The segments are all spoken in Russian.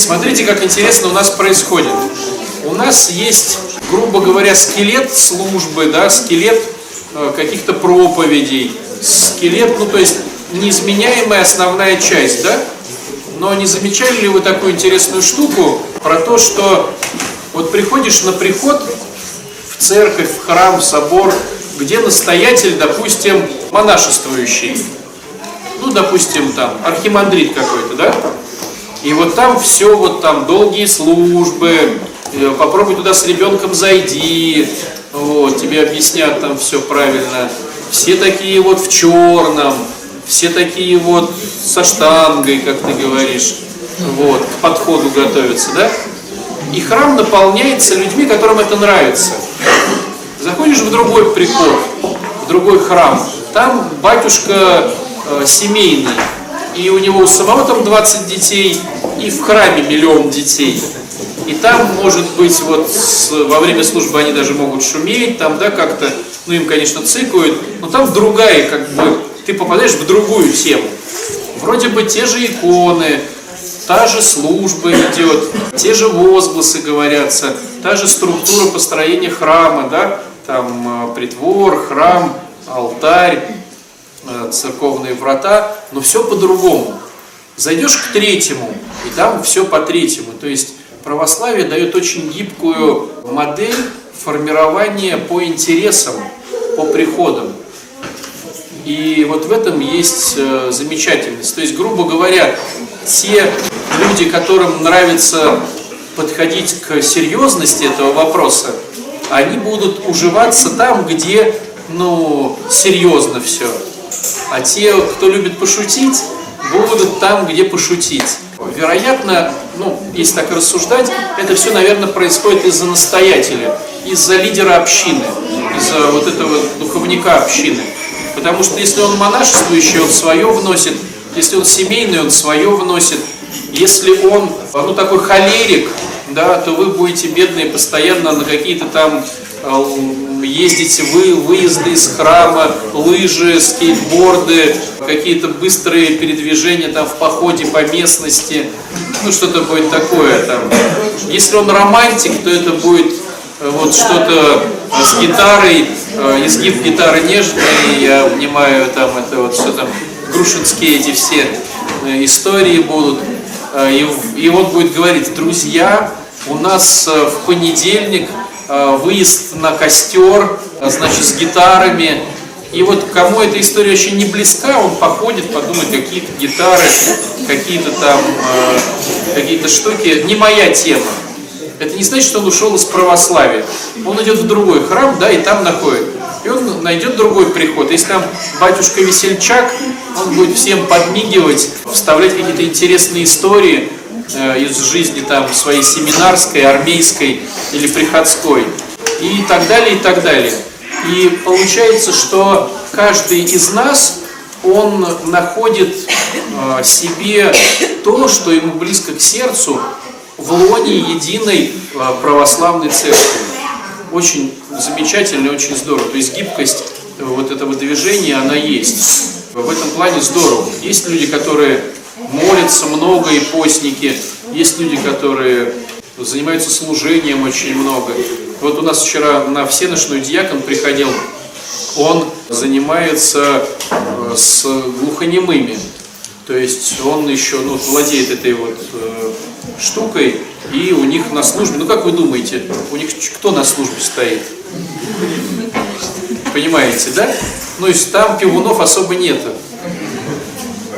Смотрите, как интересно у нас происходит. У нас есть, грубо говоря, скелет службы, да, скелет э, каких-то проповедей, скелет, ну то есть неизменяемая основная часть, да? Но не замечали ли вы такую интересную штуку про то, что вот приходишь на приход в церковь, в храм, в собор, где настоятель, допустим, монашествующий, ну, допустим, там, архимандрит какой-то, да? И вот там все, вот там долгие службы, э, попробуй туда с ребенком зайди, вот, тебе объяснят там все правильно. Все такие вот в черном, все такие вот со штангой, как ты говоришь, вот, к подходу готовятся, да? И храм наполняется людьми, которым это нравится. Заходишь в другой приход, в другой храм, там батюшка э, семейный, и у него у самого там 20 детей, и в храме миллион детей. И там, может быть, вот с, во время службы они даже могут шуметь, там, да, как-то, ну, им, конечно, цикают, но там другая, как бы, ты попадаешь в другую тему. Вроде бы те же иконы, та же служба идет, те же возгласы говорятся, та же структура построения храма, да, там э, притвор, храм, алтарь, Э, церковные врата, но все по-другому. Зайдешь к третьему, и там все по-третьему. То есть православие дает очень гибкую модель формирования по интересам, по приходам. И вот в этом есть э, замечательность. То есть, грубо говоря, те люди, которым нравится подходить к серьезности этого вопроса, они будут уживаться там, где ну, серьезно все. А те, кто любит пошутить, будут там, где пошутить. Вероятно, ну, если так рассуждать, это все, наверное, происходит из-за настоятеля, из-за лидера общины, из-за вот этого духовника общины. Потому что если он монашествующий, он свое вносит, если он семейный, он свое вносит. Если он, ну, такой холерик, да, то вы будете бедные постоянно на какие-то там ездите вы, выезды из храма, лыжи, скейтборды, какие-то быстрые передвижения там в походе по местности, ну что-то будет такое там. Если он романтик, то это будет э, вот что-то э, с гитарой, э, изгиб гитары нежный, я внимаю там это вот все там, грушинские эти все истории будут. И, и он будет говорить, друзья, у нас в понедельник выезд на костер, э, значит, с гитарами. И вот кому эта история очень не близка, он походит, подумает, какие-то гитары, какие-то там, э, какие-то штуки. Не моя тема. Это не значит, что он ушел из православия. Он идет в другой храм, да, и там находит. И он найдет другой приход. Если там батюшка Весельчак, он будет всем подмигивать, вставлять какие-то интересные истории, Э, из жизни там своей семинарской, армейской или приходской и так далее, и так далее. И получается, что каждый из нас, он находит э, себе то, что ему близко к сердцу в лоне единой э, православной церкви. Очень замечательно, очень здорово. То есть гибкость вот этого движения, она есть. В этом плане здорово. Есть люди, которые молятся много и постники. Есть люди, которые занимаются служением очень много. Вот у нас вчера на всеночную диакон приходил, он занимается э, с глухонемыми. То есть он еще ну, владеет этой вот э, штукой, и у них на службе, ну как вы думаете, у них кто на службе стоит? Понимаете, да? Ну, то есть там пивунов особо нету.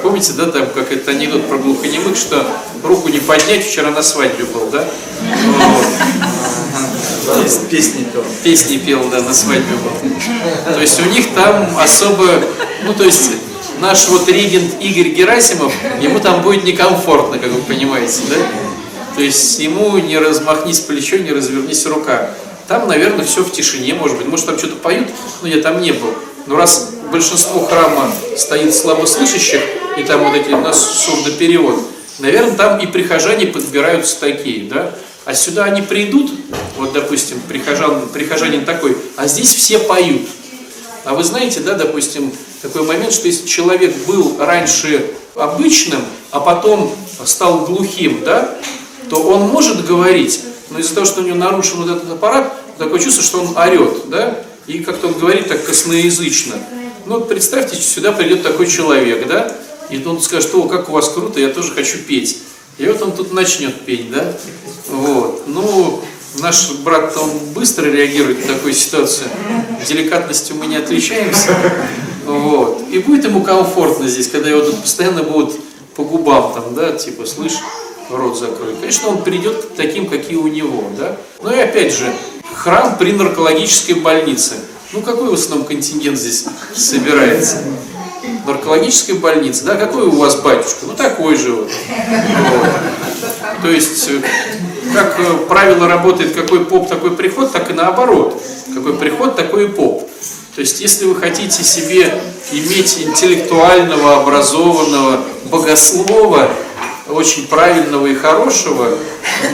Помните, да, там как это анекдот про глухонемых, что руку не поднять, вчера на свадьбе был, да? Вот. Песни пел. Песни пел, да, на свадьбе был. То есть у них там особо, ну то есть наш вот регент Игорь Герасимов, ему там будет некомфортно, как вы понимаете, да? То есть ему не размахнись плечо, не развернись рука. Там, наверное, все в тишине, может быть. Может, там что-то поют, но я там не был. Но раз большинство храма стоит слабослышащих, и там вот эти у нас сурдоперевод, наверное, там и прихожане подбираются такие, да? А сюда они придут, вот, допустим, прихожан, прихожанин такой, а здесь все поют. А вы знаете, да, допустим, такой момент, что если человек был раньше обычным, а потом стал глухим, да, то он может говорить, но из-за того, что у него нарушен вот этот аппарат, такое чувство, что он орет, да, и как-то он говорит так косноязычно. Ну представьте, сюда придет такой человек, да, и он скажет, о, как у вас круто, я тоже хочу петь. И вот он тут начнет петь, да, вот. Ну, наш брат, он быстро реагирует на такую ситуацию, деликатностью мы не отличаемся, вот. И будет ему комфортно здесь, когда его тут постоянно будут по губам там, да, типа, слышь, рот закрой. Конечно, он придет таким, какие у него, да. Но и опять же, храм при наркологической больнице. Ну, какой в основном контингент здесь собирается? Наркологическая больница, да, какой у вас батюшка? Ну, такой же вот. То есть, э, как э, правило работает, какой поп, такой приход, так и наоборот. Какой приход, такой и поп. То есть, если вы хотите себе иметь интеллектуального, образованного богослова, очень правильного и хорошего,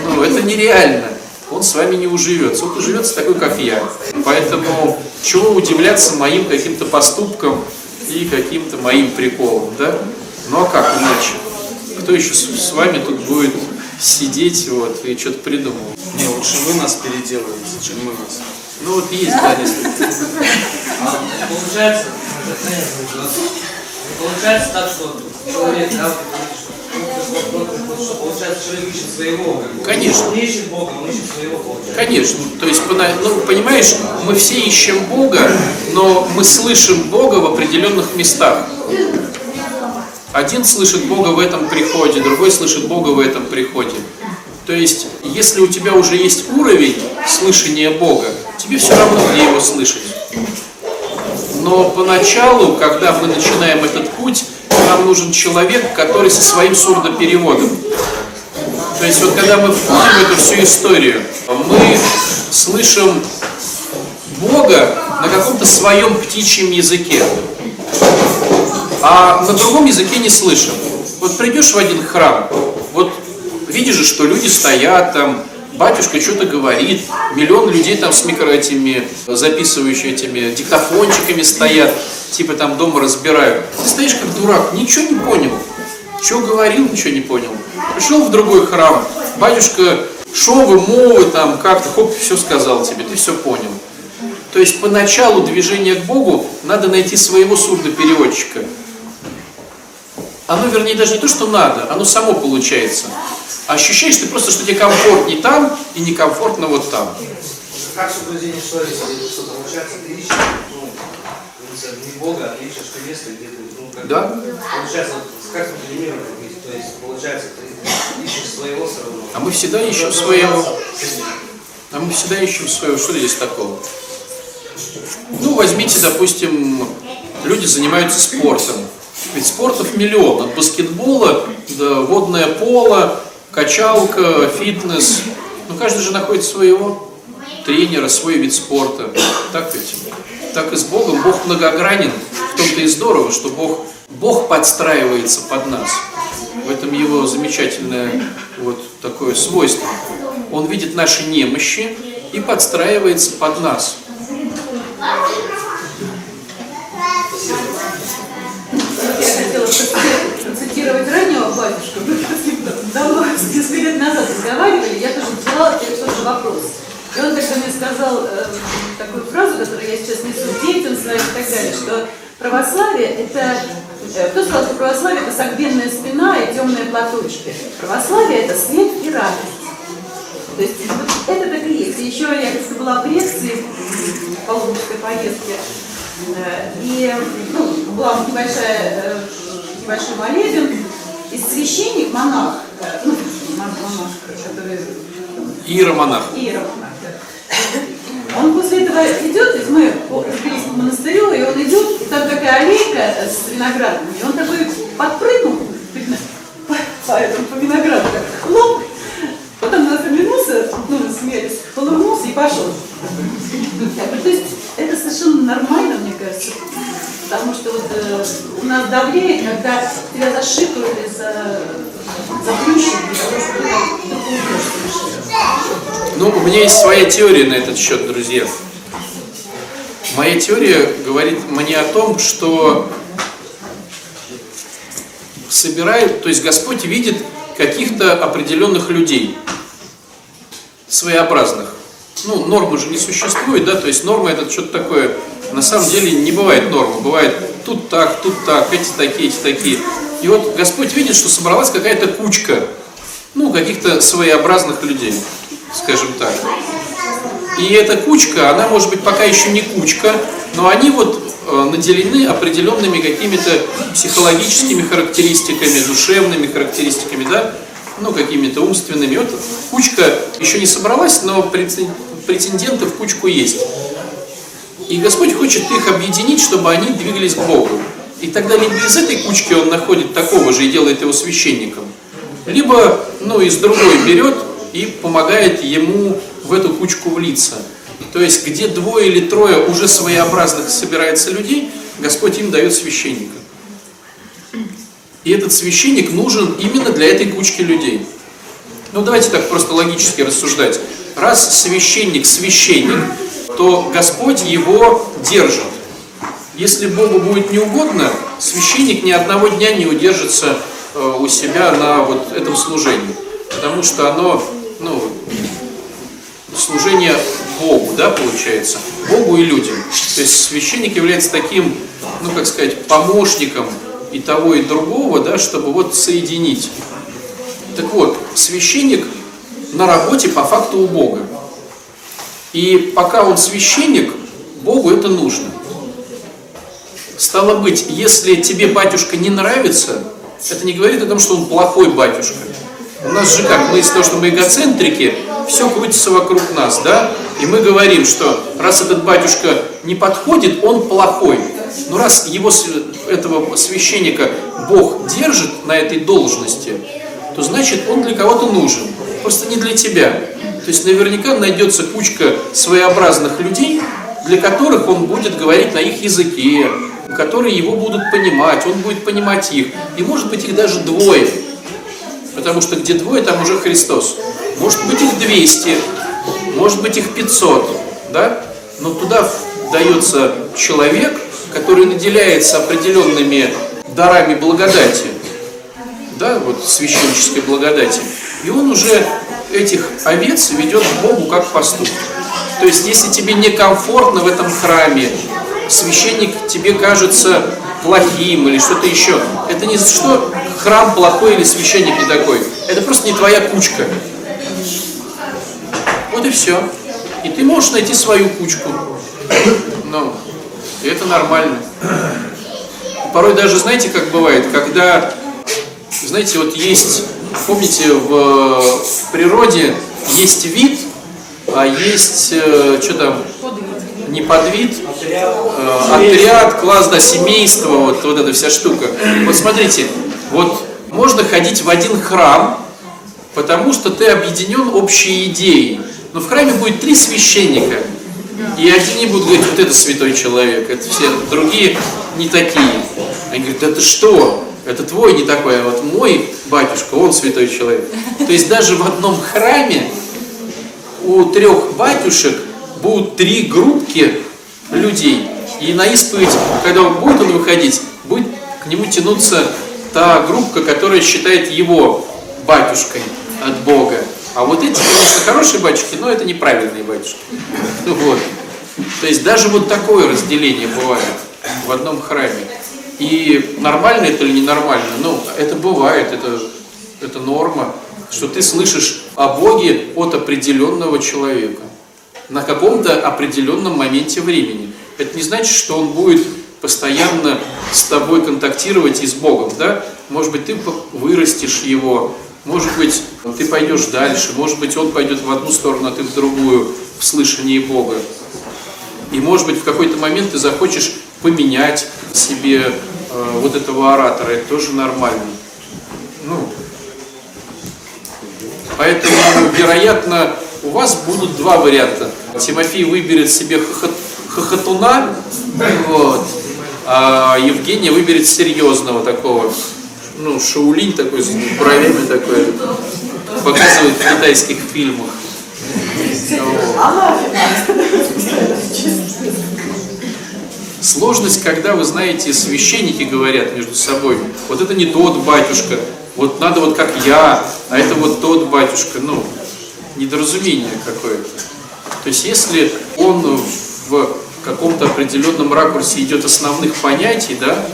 ну, это нереально. Он с вами не уживется. Он уживется такой, как я. Поэтому чего удивляться моим каким-то поступкам и каким-то моим приколам, да? Ну а как иначе? Кто еще с, с вами тут будет сидеть вот, и что-то придумывать? Не, лучше вы нас переделываете, чем мы вас. Ну вот есть, да, несколько. А, получается, получается так, что человек, да, получается, человек ищет своего, Конечно. Он не ищет Бога, он ищет своего, получается. Конечно. То есть, ну, понимаешь, мы все ищем Бога, но мы слышим Бога в определенных местах. Один слышит Бога в этом приходе, другой слышит Бога в этом приходе. То есть, если у тебя уже есть уровень слышания Бога, тебе все равно, где его слышать. Но поначалу, когда мы начинаем этот путь, нам нужен человек, который со своим сурдопереводом. То есть вот когда мы входим в эту всю историю, мы слышим Бога на каком-то своем птичьем языке, а на другом языке не слышим. Вот придешь в один храм, вот видишь же, что люди стоят там, батюшка что-то говорит, миллион людей там с микро этими, записывающими этими диктофончиками стоят, типа там дома разбирают. Ты стоишь как дурак, ничего не понял. Что говорил, ничего не понял. Пришел в другой храм, батюшка шовы, мовы, там как-то, хоп, все сказал тебе, ты все понял. То есть по началу движения к Богу надо найти своего сурдопереводчика. Оно, вернее, даже не то, что надо, оно само получается. Ощущаешь ты просто, что тебе комфортнее там и некомфортно вот там. Как в соблюдении совести, что получается, ты ищешь, ну, не Бога, а ищешь то место, где ты, ну, как Да. Получается, как примерно, то есть, получается, ты ищешь своего все равно. А мы всегда ищем своего. А мы всегда ищем своего. Что здесь такого? Ну, возьмите, допустим, люди занимаются спортом. Ведь спортов миллион. От баскетбола до водное поло, качалка, фитнес. Ну, каждый же находит своего тренера, свой вид спорта. Так ведь? Так и с Богом. Бог многогранен. В том-то и здорово, что Бог, Бог подстраивается под нас. В этом его замечательное вот такое свойство. Он видит наши немощи и подстраивается под нас. Хотела цитировать раннего батюшку. Давно, несколько лет назад разговаривали, я тоже задала тот же вопрос. И он тогда мне сказал э, такую фразу, которую я сейчас несу детям своим и так далее, что православие это... Э, кто сказал, что православие это согбенная спина и темные платочки? Православие это свет и радость. То есть вот это так и есть. Еще я как была в Греции, в паломнической поездке, и ну, была небольшая, э, небольшой молебен, и священник, монах, э, ну, монах, который Иеромонах. иеромонах, да. он после этого идет, есть мы разбились по монастырю, и он идет, и там такая аллейка с виноградами, и он такой подпрыгнул по, этому, по винограду, так, хлоп, потом нас оглянулся, ну, смеялись, улыбнулся и пошел. То есть совершенно нормально, мне кажется, потому что вот э, у нас давлеет, когда тебя зашикают и за, совершенно. Ну, у меня есть своя теория на этот счет, друзья. Моя теория говорит мне о том, что собирают, то есть Господь видит каких-то определенных людей, своеобразных. Ну, нормы же не существует, да, то есть норма это что-то такое, на самом деле не бывает нормы, бывает тут так, тут так, эти такие, эти такие. И вот Господь видит, что собралась какая-то кучка, ну, каких-то своеобразных людей, скажем так. И эта кучка, она может быть пока еще не кучка, но они вот э, наделены определенными какими-то психологическими характеристиками, душевными характеристиками, да, ну, какими-то умственными. Вот кучка еще не собралась, но претенденты в кучку есть. И Господь хочет их объединить, чтобы они двигались к Богу. И тогда либо из этой кучки он находит такого же и делает его священником, либо, ну, из другой берет и помогает ему в эту кучку влиться. То есть, где двое или трое уже своеобразных собирается людей, Господь им дает священника. И этот священник нужен именно для этой кучки людей. Ну, давайте так просто логически рассуждать. Раз священник священник, то Господь его держит. Если Богу будет неугодно, священник ни одного дня не удержится э, у себя на вот этом служении. Потому что оно, ну, служение Богу, да, получается, Богу и людям. То есть священник является таким, ну, как сказать, помощником и того, и другого, да, чтобы вот соединить. Так вот, священник на работе по факту у Бога. И пока он священник, Богу это нужно. Стало быть, если тебе батюшка не нравится, это не говорит о том, что он плохой батюшка. У нас же как, мы из-за того, что мы эгоцентрики, все крутится вокруг нас, да? И мы говорим, что раз этот батюшка не подходит, он плохой. Но раз его, этого священника Бог держит на этой должности, то значит он для кого-то нужен. Просто не для тебя. То есть наверняка найдется кучка своеобразных людей, для которых он будет говорить на их языке, которые его будут понимать, он будет понимать их. И может быть их даже двое. Потому что где двое, там уже Христос. Может быть их 200, может быть их 500, да? Но туда дается человек, который наделяется определенными дарами благодати, да, вот священнической благодати, и он уже этих овец ведет к Богу как пастух. То есть, если тебе некомфортно в этом храме, священник тебе кажется плохим или что-то еще, это не за что храм плохой или священник не такой. Это просто не твоя кучка. Вот и все. И ты можешь найти свою кучку. Ну, это нормально. Порой даже, знаете, как бывает, когда, знаете, вот есть, помните, в, природе есть вид, а есть, э, что там, не подвид, э, отряд, класс, да, семейство, вот, вот эта вся штука. Вот смотрите, вот можно ходить в один храм, потому что ты объединен общей идеей. Но в храме будет три священника. И одни будут говорить, вот это святой человек, это все другие не такие. Они говорят, это что? Это твой не такой, а вот мой батюшка, он святой человек. То есть даже в одном храме у трех батюшек будут три группки людей. И на исповедь, когда будет он выходить, будет к нему тянуться та группа, которая считает его батюшкой от Бога. А вот эти, конечно, хорошие батюшки, но это неправильные батюшки. Вот. То есть даже вот такое разделение бывает в одном храме. И нормально это или ненормально? Ну, это бывает, это, это норма, что ты слышишь о Боге от определенного человека на каком-то определенном моменте времени. Это не значит, что он будет постоянно с тобой контактировать и с Богом, да? Может быть, ты вырастешь его, может быть, ты пойдешь дальше, может быть, он пойдет в одну сторону, а ты в другую, в слышании Бога. И, может быть, в какой-то момент ты захочешь поменять себе э, вот этого оратора, это тоже нормально. Ну, поэтому, вероятно, у вас будут два варианта. Тимофей выберет себе хохот, хохотуна, вот, а Евгения выберет серьезного такого, ну, шаулинь такой, с бровями такой, показывает в китайских фильмах. Сложность, когда, вы знаете, священники говорят между собой, вот это не тот батюшка, вот надо вот как я, а это вот тот батюшка, ну, недоразумение какое-то. То есть если он в каком-то определенном ракурсе идет основных понятий, да,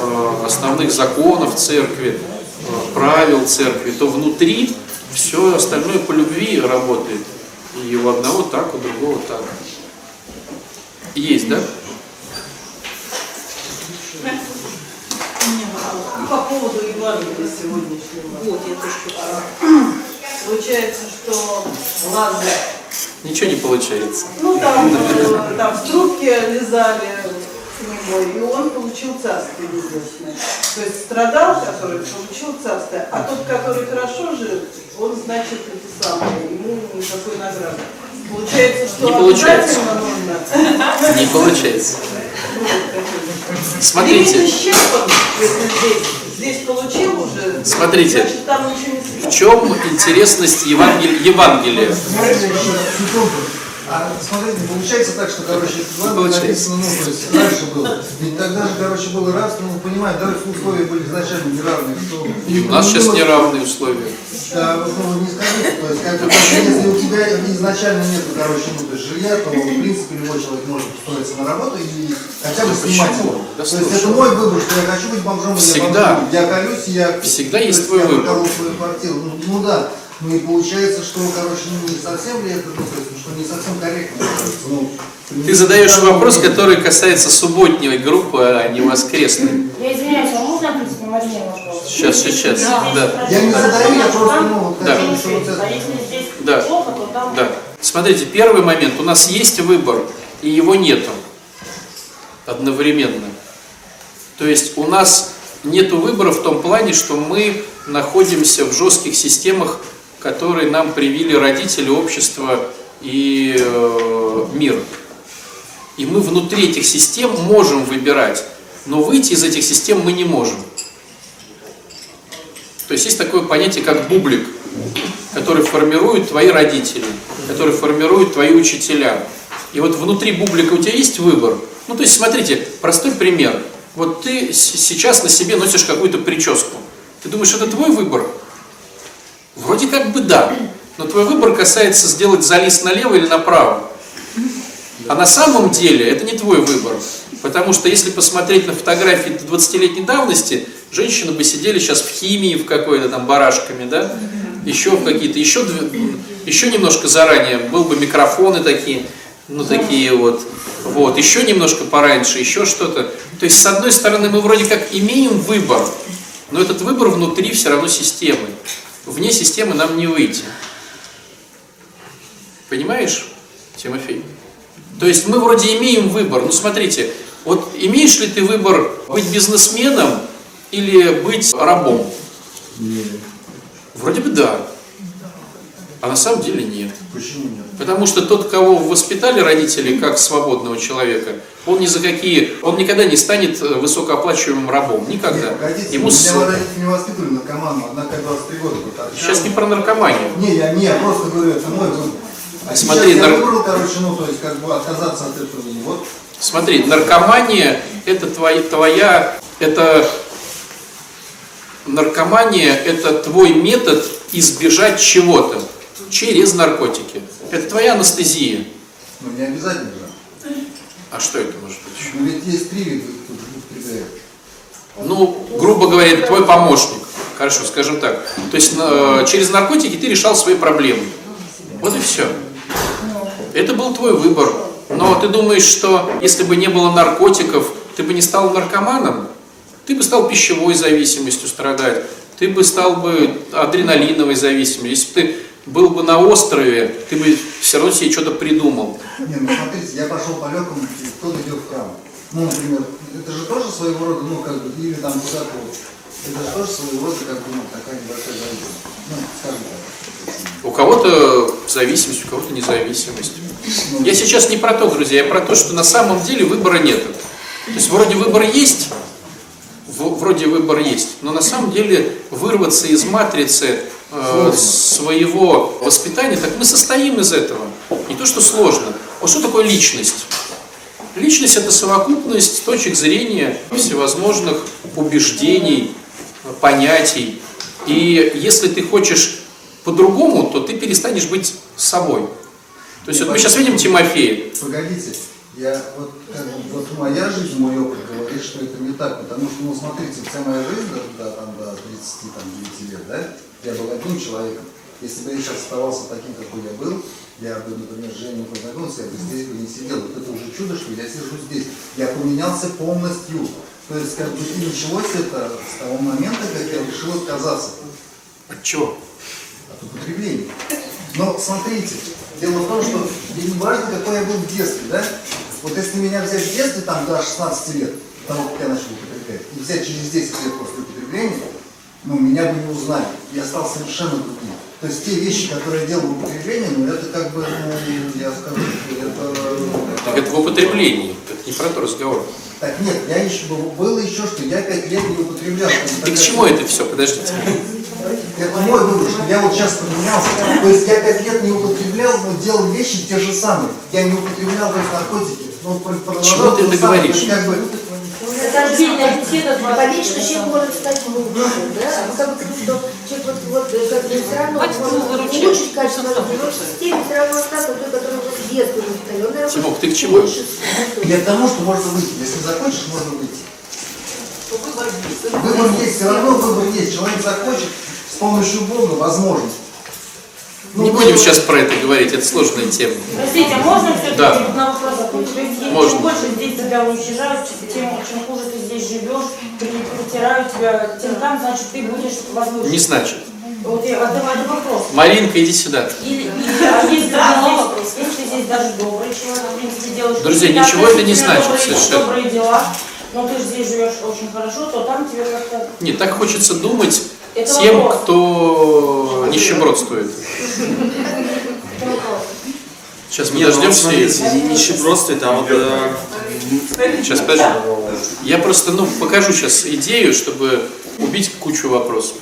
э, основных законов церкви, э, правил церкви, то внутри все остальное по любви работает. И у одного так, у другого так. Есть, да? По поводу Евангелия сегодняшнего. Вот, я тоже Получается, что Лазарь, Ничего не получается. ну там, э, там в трубке лизали к нему, и он получил царствие небесное. То есть страдал, который получил царствие, а тот, который хорошо жил, он, значит, это самое, ему никакой награды. Получается, что Не получается. нужно. Не получается. Смотрите, здесь, получил уже, Смотрите. в чем интересность Евангелия? Евангелия? А смотрите, получается так, что, короче, Получается. написано, ну, то есть раньше было. Ведь тогда же, короче, было рабство, ну, понимаете, даже условия были изначально неравные, что... И у нас сейчас неравные условия. Да, ну, не скажите, то есть, как бы, если у тебя изначально нет, короче, ну, то есть, жилья, то, в принципе, любой человек может устроиться на работу и хотя бы снимать его. Да то есть, это мой выбор, что я хочу быть бомжом, или я Всегда. бомжом. Я колюсь, я... Всегда то есть твой я выбор. свою квартиру. Ну, ну да. Ну и получается, что, короче, ну, не совсем ли это, ну, то есть, что не совсем корректно. Ну, Ты задаешь вопрос, который касается субботней группы, а не воскресной. Я извиняюсь, а можно ответить на один вопрос? Сейчас, сейчас, да. Я не задаю, я просто, ну, вот Да. хочу, вот А если здесь Да. плохо, то там... Да. Смотрите, первый момент. У нас есть выбор, и его нету одновременно. То есть у нас нету выбора в том плане, что мы находимся в жестких системах, которые нам привили родители, общество и э, мир. И мы внутри этих систем можем выбирать, но выйти из этих систем мы не можем. То есть есть такое понятие, как бублик, который формируют твои родители, который формируют твои учителя. И вот внутри бублика у тебя есть выбор. Ну, то есть, смотрите, простой пример. Вот ты сейчас на себе носишь какую-то прическу. Ты думаешь, это твой выбор? Вроде как бы да. Но твой выбор касается сделать зализ налево или направо. А на самом деле это не твой выбор. Потому что если посмотреть на фотографии 20-летней давности, женщины бы сидели сейчас в химии, в какой-то там барашками, да? Еще в какие-то, еще, еще немножко заранее, был бы микрофоны такие, ну такие вот, вот, еще немножко пораньше, еще что-то. То есть, с одной стороны, мы вроде как имеем выбор, но этот выбор внутри все равно системы. Вне системы нам не выйти. Понимаешь, Тимофей? То есть мы вроде имеем выбор. Ну смотрите, вот имеешь ли ты выбор быть бизнесменом или быть рабом? Вроде бы да. А на самом деле нет. Почему нет? Потому что тот, кого воспитали родители как свободного человека, он ни за какие, он никогда не станет э, высокооплачиваемым рабом. Никогда. Погодите, Ему с- меня родители не воспитывали наркоманом, однако я 23 года. Сейчас не про наркоманию. Не, я, не, я просто говорю, это мой выбор. Смотри, нар- выбрал, короче, ну, то есть, как бы отказаться от этого. И Вот, Смотри, наркомания это твоя, твоя, это наркомания это твой метод избежать чего-то через наркотики. Это твоя анестезия. ну, не обязательно же. А что это может быть еще? Ну, ведь есть три вида. Ну, грубо говоря, это твой помощник. Хорошо, скажем так. То есть э, через наркотики ты решал свои проблемы. Вот и все. Это был твой выбор. Но ты думаешь, что если бы не было наркотиков, ты бы не стал наркоманом? Ты бы стал пищевой зависимостью страдать. Ты бы стал бы адреналиновой зависимостью. Если бы ты был бы на острове, ты бы все равно себе что-то придумал. Не, ну смотрите, я пошел по легкому, пути, кто-то идет в храм. Ну, например, это же тоже своего рода, ну, как бы, или там куда-то, это же тоже своего рода, как бы, ну, такая небольшая зависимость. Ну, скажем так. У кого-то зависимость, у кого-то независимость. Я сейчас не про то, друзья, я про то, что на самом деле выбора нет. То есть вроде выбор есть, вроде выбор есть, но на самом деле вырваться из матрицы э, своего воспитания, так мы состоим из этого. Не то, что сложно. Вот что такое личность? Личность это совокупность точек зрения, всевозможных убеждений, понятий. И если ты хочешь по-другому, то ты перестанешь быть собой. То есть вот мы сейчас видим Тимофея. Погодите, я вот, как вот моя жизнь, мой опыт говорит, что это не так, потому что, ну, смотрите, вся моя жизнь до, до, там, до 39 лет, да, я был одним человеком. Если бы я сейчас оставался таким, какой я был, я бы, например, с Женей познакомился, я бы здесь бы не сидел. Вот это уже чудо, что я сижу здесь. Я поменялся полностью. То есть, как бы, и началось это с того момента, как я решил отказаться От чего? От употребления. Но смотрите, дело в том, что не важно, какой я был в детстве, да? Вот если меня взять в детстве, там, до 16 лет, того, как я начал употреблять, и взять через 10 лет после употребления, ну, меня бы не узнали. Я стал совершенно другим. То есть те вещи, которые я делал в употреблении, ну, это как бы, ну, я скажу, что Так это... это в употреблении. Это не про то разговор. Так нет, я еще, было еще, что я 5 лет не употреблял. Ты к чему это все? Подождите. Это мой выбор, что я вот сейчас поменялся. То есть я пять лет не употреблял, но делал вещи те же самые. Я не употреблял то есть, наркотики. Но Чего ты это говоришь? Как бы, Это отдельная беседа, понять, что человек может стать лучше, да? А как бы что человек вот, вот как бы все равно выручать. улучшить качество жизни, но в системе все равно остаться той, детства не устали. Он, наверное, Тимох, ты к чему? я к тому, что можно выйти. Если захочешь, можно выйти. Выбор есть. Выбор есть, все равно выбор есть. Человек захочет, с помощью Бога возможно. Не будем сейчас про это говорить, это сложная тема. Простите, а можно все-таки Да. на вопрос если Можно. чем больше здесь тебя уничижают, тем чем хуже ты здесь живешь, при- притирают тебя, тем там, значит, ты будешь возможно. Не значит. Вот я, это, это вопрос. Маринка, иди сюда. Или, или, а если, здесь, если здесь даже добрый человек, в принципе, делаешь Друзья, какие-то ничего это не значит добрые, совершенно. добрые дела, но ты же здесь живешь очень хорошо, то там тебе как-то... Нет, так хочется думать Это тем, вопрос. кто нищебродствует. Сейчас мы ну дождемся. нищебродствует, а вот э, Сейчас, подожди. Я просто, ну, покажу сейчас идею, чтобы убить кучу вопросов.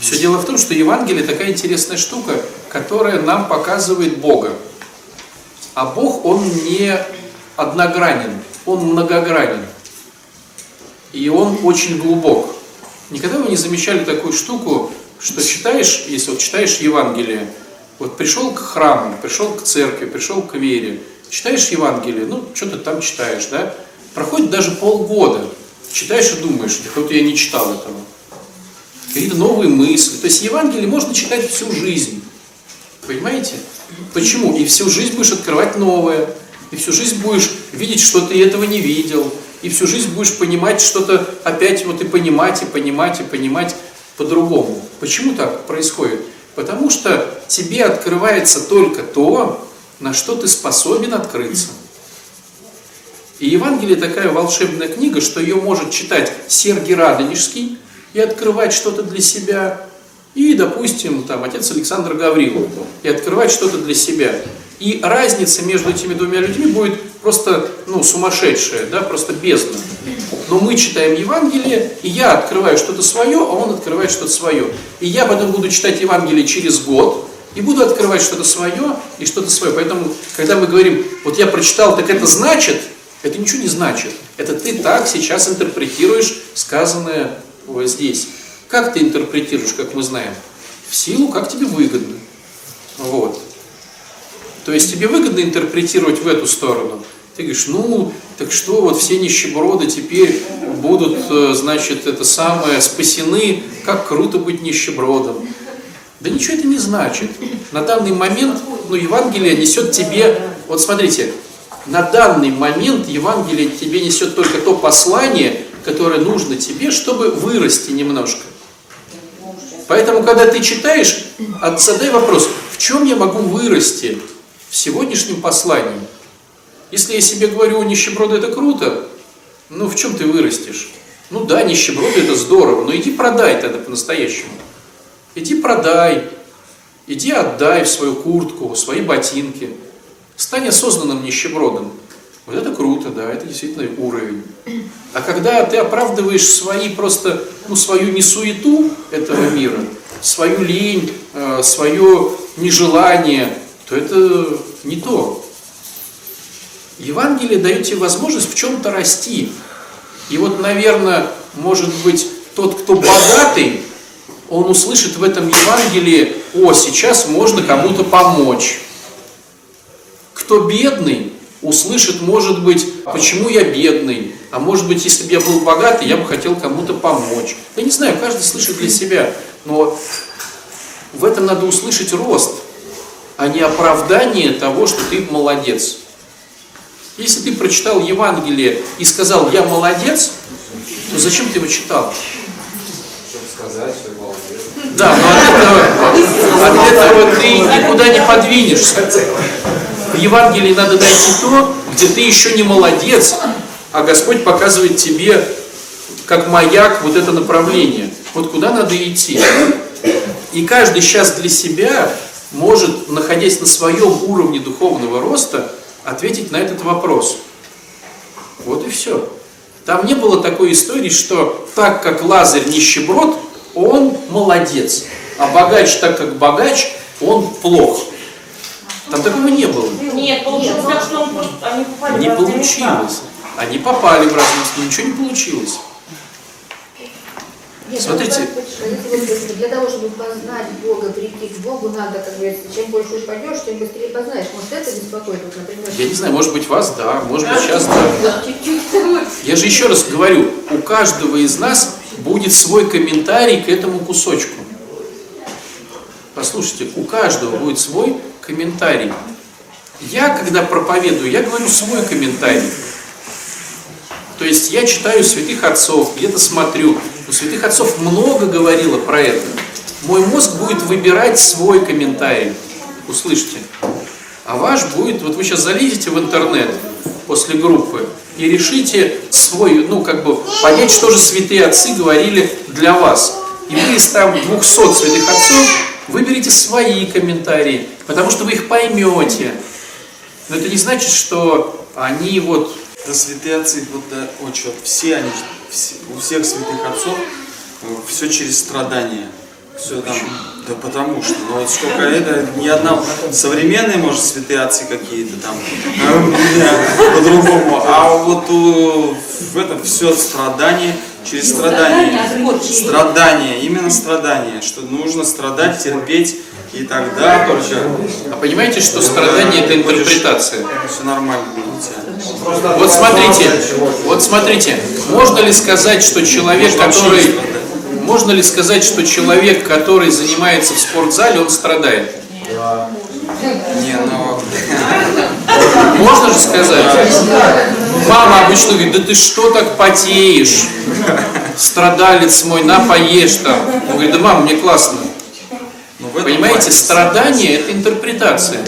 Все дело в том, что Евангелие такая интересная штука, которая нам показывает Бога. А Бог, Он не одногранен, Он многогранен. И Он очень глубок. Никогда вы не замечали такую штуку, что читаешь, если вот читаешь Евангелие, вот пришел к храму, пришел к церкви, пришел к вере, читаешь Евангелие, ну, что ты там читаешь, да? Проходит даже полгода, читаешь и думаешь, да вот я не читал этого. Какие-то новые мысли. То есть Евангелие можно читать всю жизнь. Понимаете? Почему? И всю жизнь будешь открывать новое. И всю жизнь будешь видеть, что ты этого не видел. И всю жизнь будешь понимать что-то опять вот и понимать, и понимать, и понимать по-другому. Почему так происходит? Потому что тебе открывается только то, на что ты способен открыться. И Евангелие такая волшебная книга, что ее может читать Сергий Радонежский и открывать что-то для себя, и, допустим, там, отец Александр Гаврилов, и открывать что-то для себя. И разница между этими двумя людьми будет просто ну, сумасшедшая, да, просто бездна. Но мы читаем Евангелие, и я открываю что-то свое, а он открывает что-то свое. И я потом буду читать Евангелие через год, и буду открывать что-то свое и что-то свое. Поэтому, когда мы говорим, вот я прочитал, так это значит, это ничего не значит. Это ты так сейчас интерпретируешь сказанное вот здесь. Как ты интерпретируешь, как мы знаем? В силу, как тебе выгодно. Вот. То есть тебе выгодно интерпретировать в эту сторону. Ты говоришь, ну, так что, вот все нищеброды теперь будут, э, значит, это самое, спасены, как круто быть нищебродом. Да ничего это не значит. На данный момент, ну, Евангелие несет тебе, вот смотрите, на данный момент Евангелие тебе несет только то послание, которое нужно тебе, чтобы вырасти немножко. Поэтому, когда ты читаешь, задай вопрос, в чем я могу вырасти в сегодняшнем послании? Если я себе говорю, нищеброды это круто, ну в чем ты вырастешь? Ну да, нищеброды это здорово, но иди продай тогда по-настоящему. Иди продай, иди отдай в свою куртку, свои ботинки. Стань осознанным нищебродом. Вот это круто, да, это действительно уровень. А когда ты оправдываешь свои просто, ну, свою несуету этого мира, свою лень, э, свое нежелание, то это не то. Евангелие дает тебе возможность в чем-то расти. И вот, наверное, может быть, тот, кто богатый, он услышит в этом Евангелии, о, сейчас можно кому-то помочь. Кто бедный, услышит, может быть, почему я бедный, а может быть, если бы я был богатый, я бы хотел кому-то помочь. Я не знаю, каждый слышит для себя, но в этом надо услышать рост, а не оправдание того, что ты молодец. Если ты прочитал Евангелие и сказал «я молодец», то зачем ты его читал? Сказать, что молодец. Да, но от этого, от этого ты никуда не подвинешься. В Евангелии надо найти то, где ты еще не молодец, а Господь показывает тебе, как маяк, вот это направление. Вот куда надо идти. И каждый сейчас для себя может, находясь на своем уровне духовного роста, ответить на этот вопрос. Вот и все. Там не было такой истории, что так как Лазарь нищеброд, он молодец, а богач так как богач, он плох. Там такого не было. Нет, получилось так, что он они попали Не получилось. Они попали в разные ничего не получилось. Нет, Смотрите. ну, для того, чтобы познать Бога, прийти к Богу, надо, как говорится, чем больше пойдешь, тем быстрее познаешь. Может, это беспокоит, вот, например, Я не знаю, может быть вас да, может быть сейчас да. Я же еще раз говорю, у каждого из нас будет свой комментарий к этому кусочку. Послушайте, у каждого будет свой комментарий. Я, когда проповедую, я говорю свой комментарий. То есть я читаю святых отцов, где-то смотрю. У святых отцов много говорило про это. Мой мозг будет выбирать свой комментарий. Услышьте. А ваш будет, вот вы сейчас залезете в интернет после группы и решите свой, ну как бы понять, что же святые отцы говорили для вас. И вы из там 200 святых отцов выберите свои комментарии, потому что вы их поймете. Но это не значит, что они вот Да святые отцы, вот да, очень, вот все они, все- у всех святых отцов все через страдания. Все там, да потому что, ну вот сколько это, ни одна, современные, может, святые отцы какие-то там, а, по-другому, а вот у- в этом все страдание через страдания. Страдания, именно страдания, что нужно страдать, терпеть, и тогда только А понимаете, что страдание это интерпретация? все нормально будет у тебя. Вот смотрите, вот смотрите, можно ли сказать, что человек, который, можно ли сказать, что человек, который занимается в спортзале, он страдает? Не, ну, Можно же сказать? Мама обычно говорит, да ты что так потеешь? Страдалец мой, на поешь там. Он говорит, да мама, мне классно. ну Понимаете, страдание это интерпретация.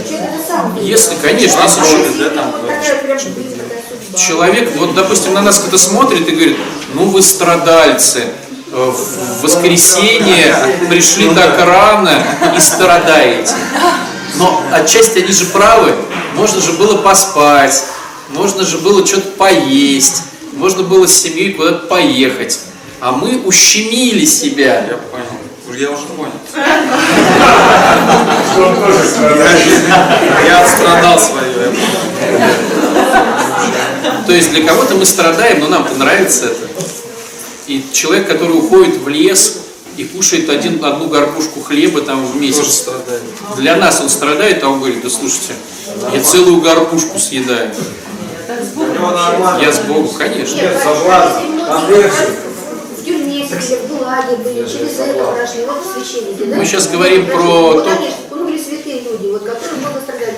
Если, конечно, если там, Такая прям, видимо, такая судьба. человек, вот, допустим, на нас кто-то смотрит и говорит, ну вы страдальцы, э, в воскресенье пришли так рано и страдаете. Но отчасти они же правы, можно же было поспать, можно же было что-то поесть, можно было с семьей куда-то поехать. А мы ущемили себя. Я понял. Я уже понял. Я отстрадал свое. я понял. То есть для кого-то мы страдаем, но нам-то нравится это. И человек, который уходит в лес и кушает один, одну горбушку хлеба там в месяц, для нас он страдает, а он говорит, да слушайте, я целую горбушку съедаю. Я с Богом, конечно. Нет? Мы сейчас говорим про то- они, ну, были святые люди, вот, которые много страдали.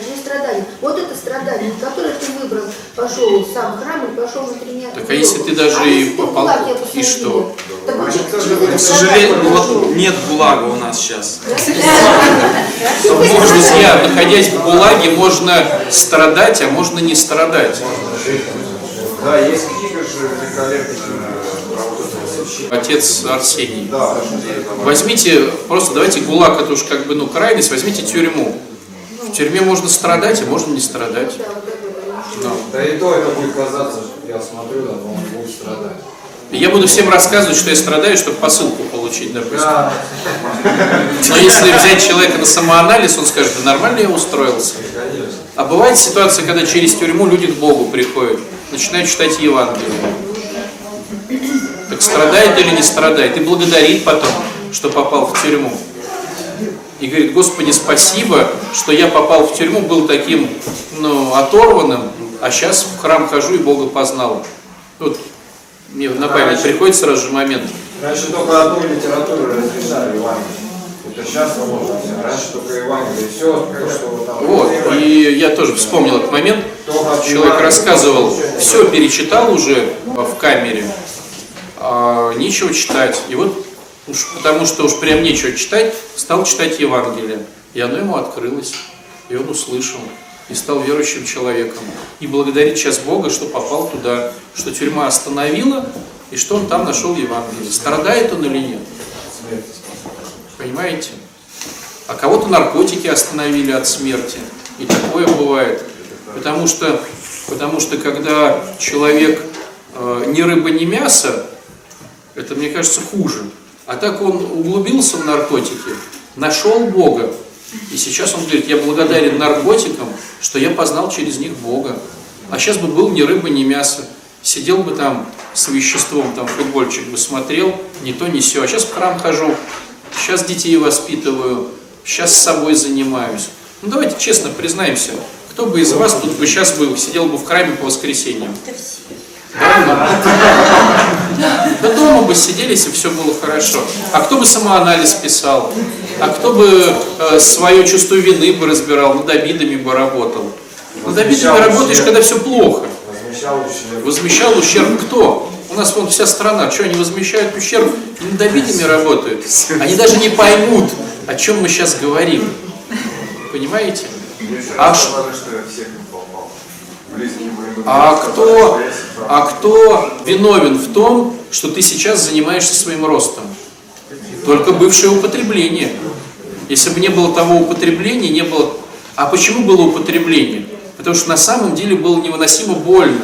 Вот это страдание, которое ты выбрал, пошел сам в храм и пошел на три дня. Так а если ты даже и ты в попал, ГУЛАГ и что? так через это К сожалению, вот нет ГУЛАга у нас сейчас. Друзья, находясь в ГУЛАГе, можно страдать, а можно не страдать. Да, есть книга же великолепная священника. Отец Арсений. Да, Возьмите, просто давайте ГУЛАГ, это уж как бы, ну, крайность, возьмите тюрьму. В тюрьме можно страдать, а можно не страдать. Ну. Да и то это будет казаться, я смотрю, да, но он будет страдать. Я буду всем рассказывать, что я страдаю, чтобы посылку получить, допустим. Да, Но если взять человека на самоанализ, он скажет, да нормально я устроился. конечно. А бывает ситуация, когда через тюрьму люди к Богу приходят, начинают читать Евангелие. Так страдает или не страдает, и благодарит потом. что попал в тюрьму. И говорит, Господи, спасибо, что я попал в тюрьму, был таким, ну, оторванным, а сейчас в храм хожу и Бога познал. Вот мне на память приходит сразу же момент. Раньше только одну литературу разрешали Евангелие. Это сейчас можно. Раньше только Евангелие. Все, как что вот там. Вот, и я тоже вспомнил этот момент. Человек рассказывал, все перечитал уже в камере, а нечего читать. И вот уж потому что уж прям нечего читать, стал читать Евангелие. И оно ему открылось. И он услышал. И стал верующим человеком. И благодарит сейчас Бога, что попал туда, что тюрьма остановила, и что он там нашел Евангелие. Страдает он или нет? Понимаете? А кого-то наркотики остановили от смерти. И такое бывает. Потому что, потому что когда человек э, ни рыба, ни мясо, это, мне кажется, хуже. А так он углубился в наркотики, нашел Бога. И сейчас он говорит, я благодарен наркотикам, что я познал через них Бога. А сейчас бы был ни рыба, ни мясо. Сидел бы там с веществом, там футбольчик бы смотрел, ни то, ни все. А сейчас в храм хожу, сейчас детей воспитываю, сейчас с собой занимаюсь. Ну давайте честно признаемся, кто бы из вас тут бы сейчас был, сидел бы в храме по воскресеньям? Да, дома бы сидели, если все было хорошо. А кто бы самоанализ писал? А кто бы э, свое чувство вины бы разбирал, над обидами бы работал? Над обидами работаешь, когда все плохо. Возмещал ущерб. Возмещал ущерб кто? У нас вон вся страна, что они возмещают ущерб, над обидами работают. Они даже не поймут, о чем мы сейчас говорим. Понимаете? А, ш- а кто, а кто виновен в том, что ты сейчас занимаешься своим ростом? Только бывшее употребление. Если бы не было того употребления, не было... А почему было употребление? Потому что на самом деле было невыносимо больно.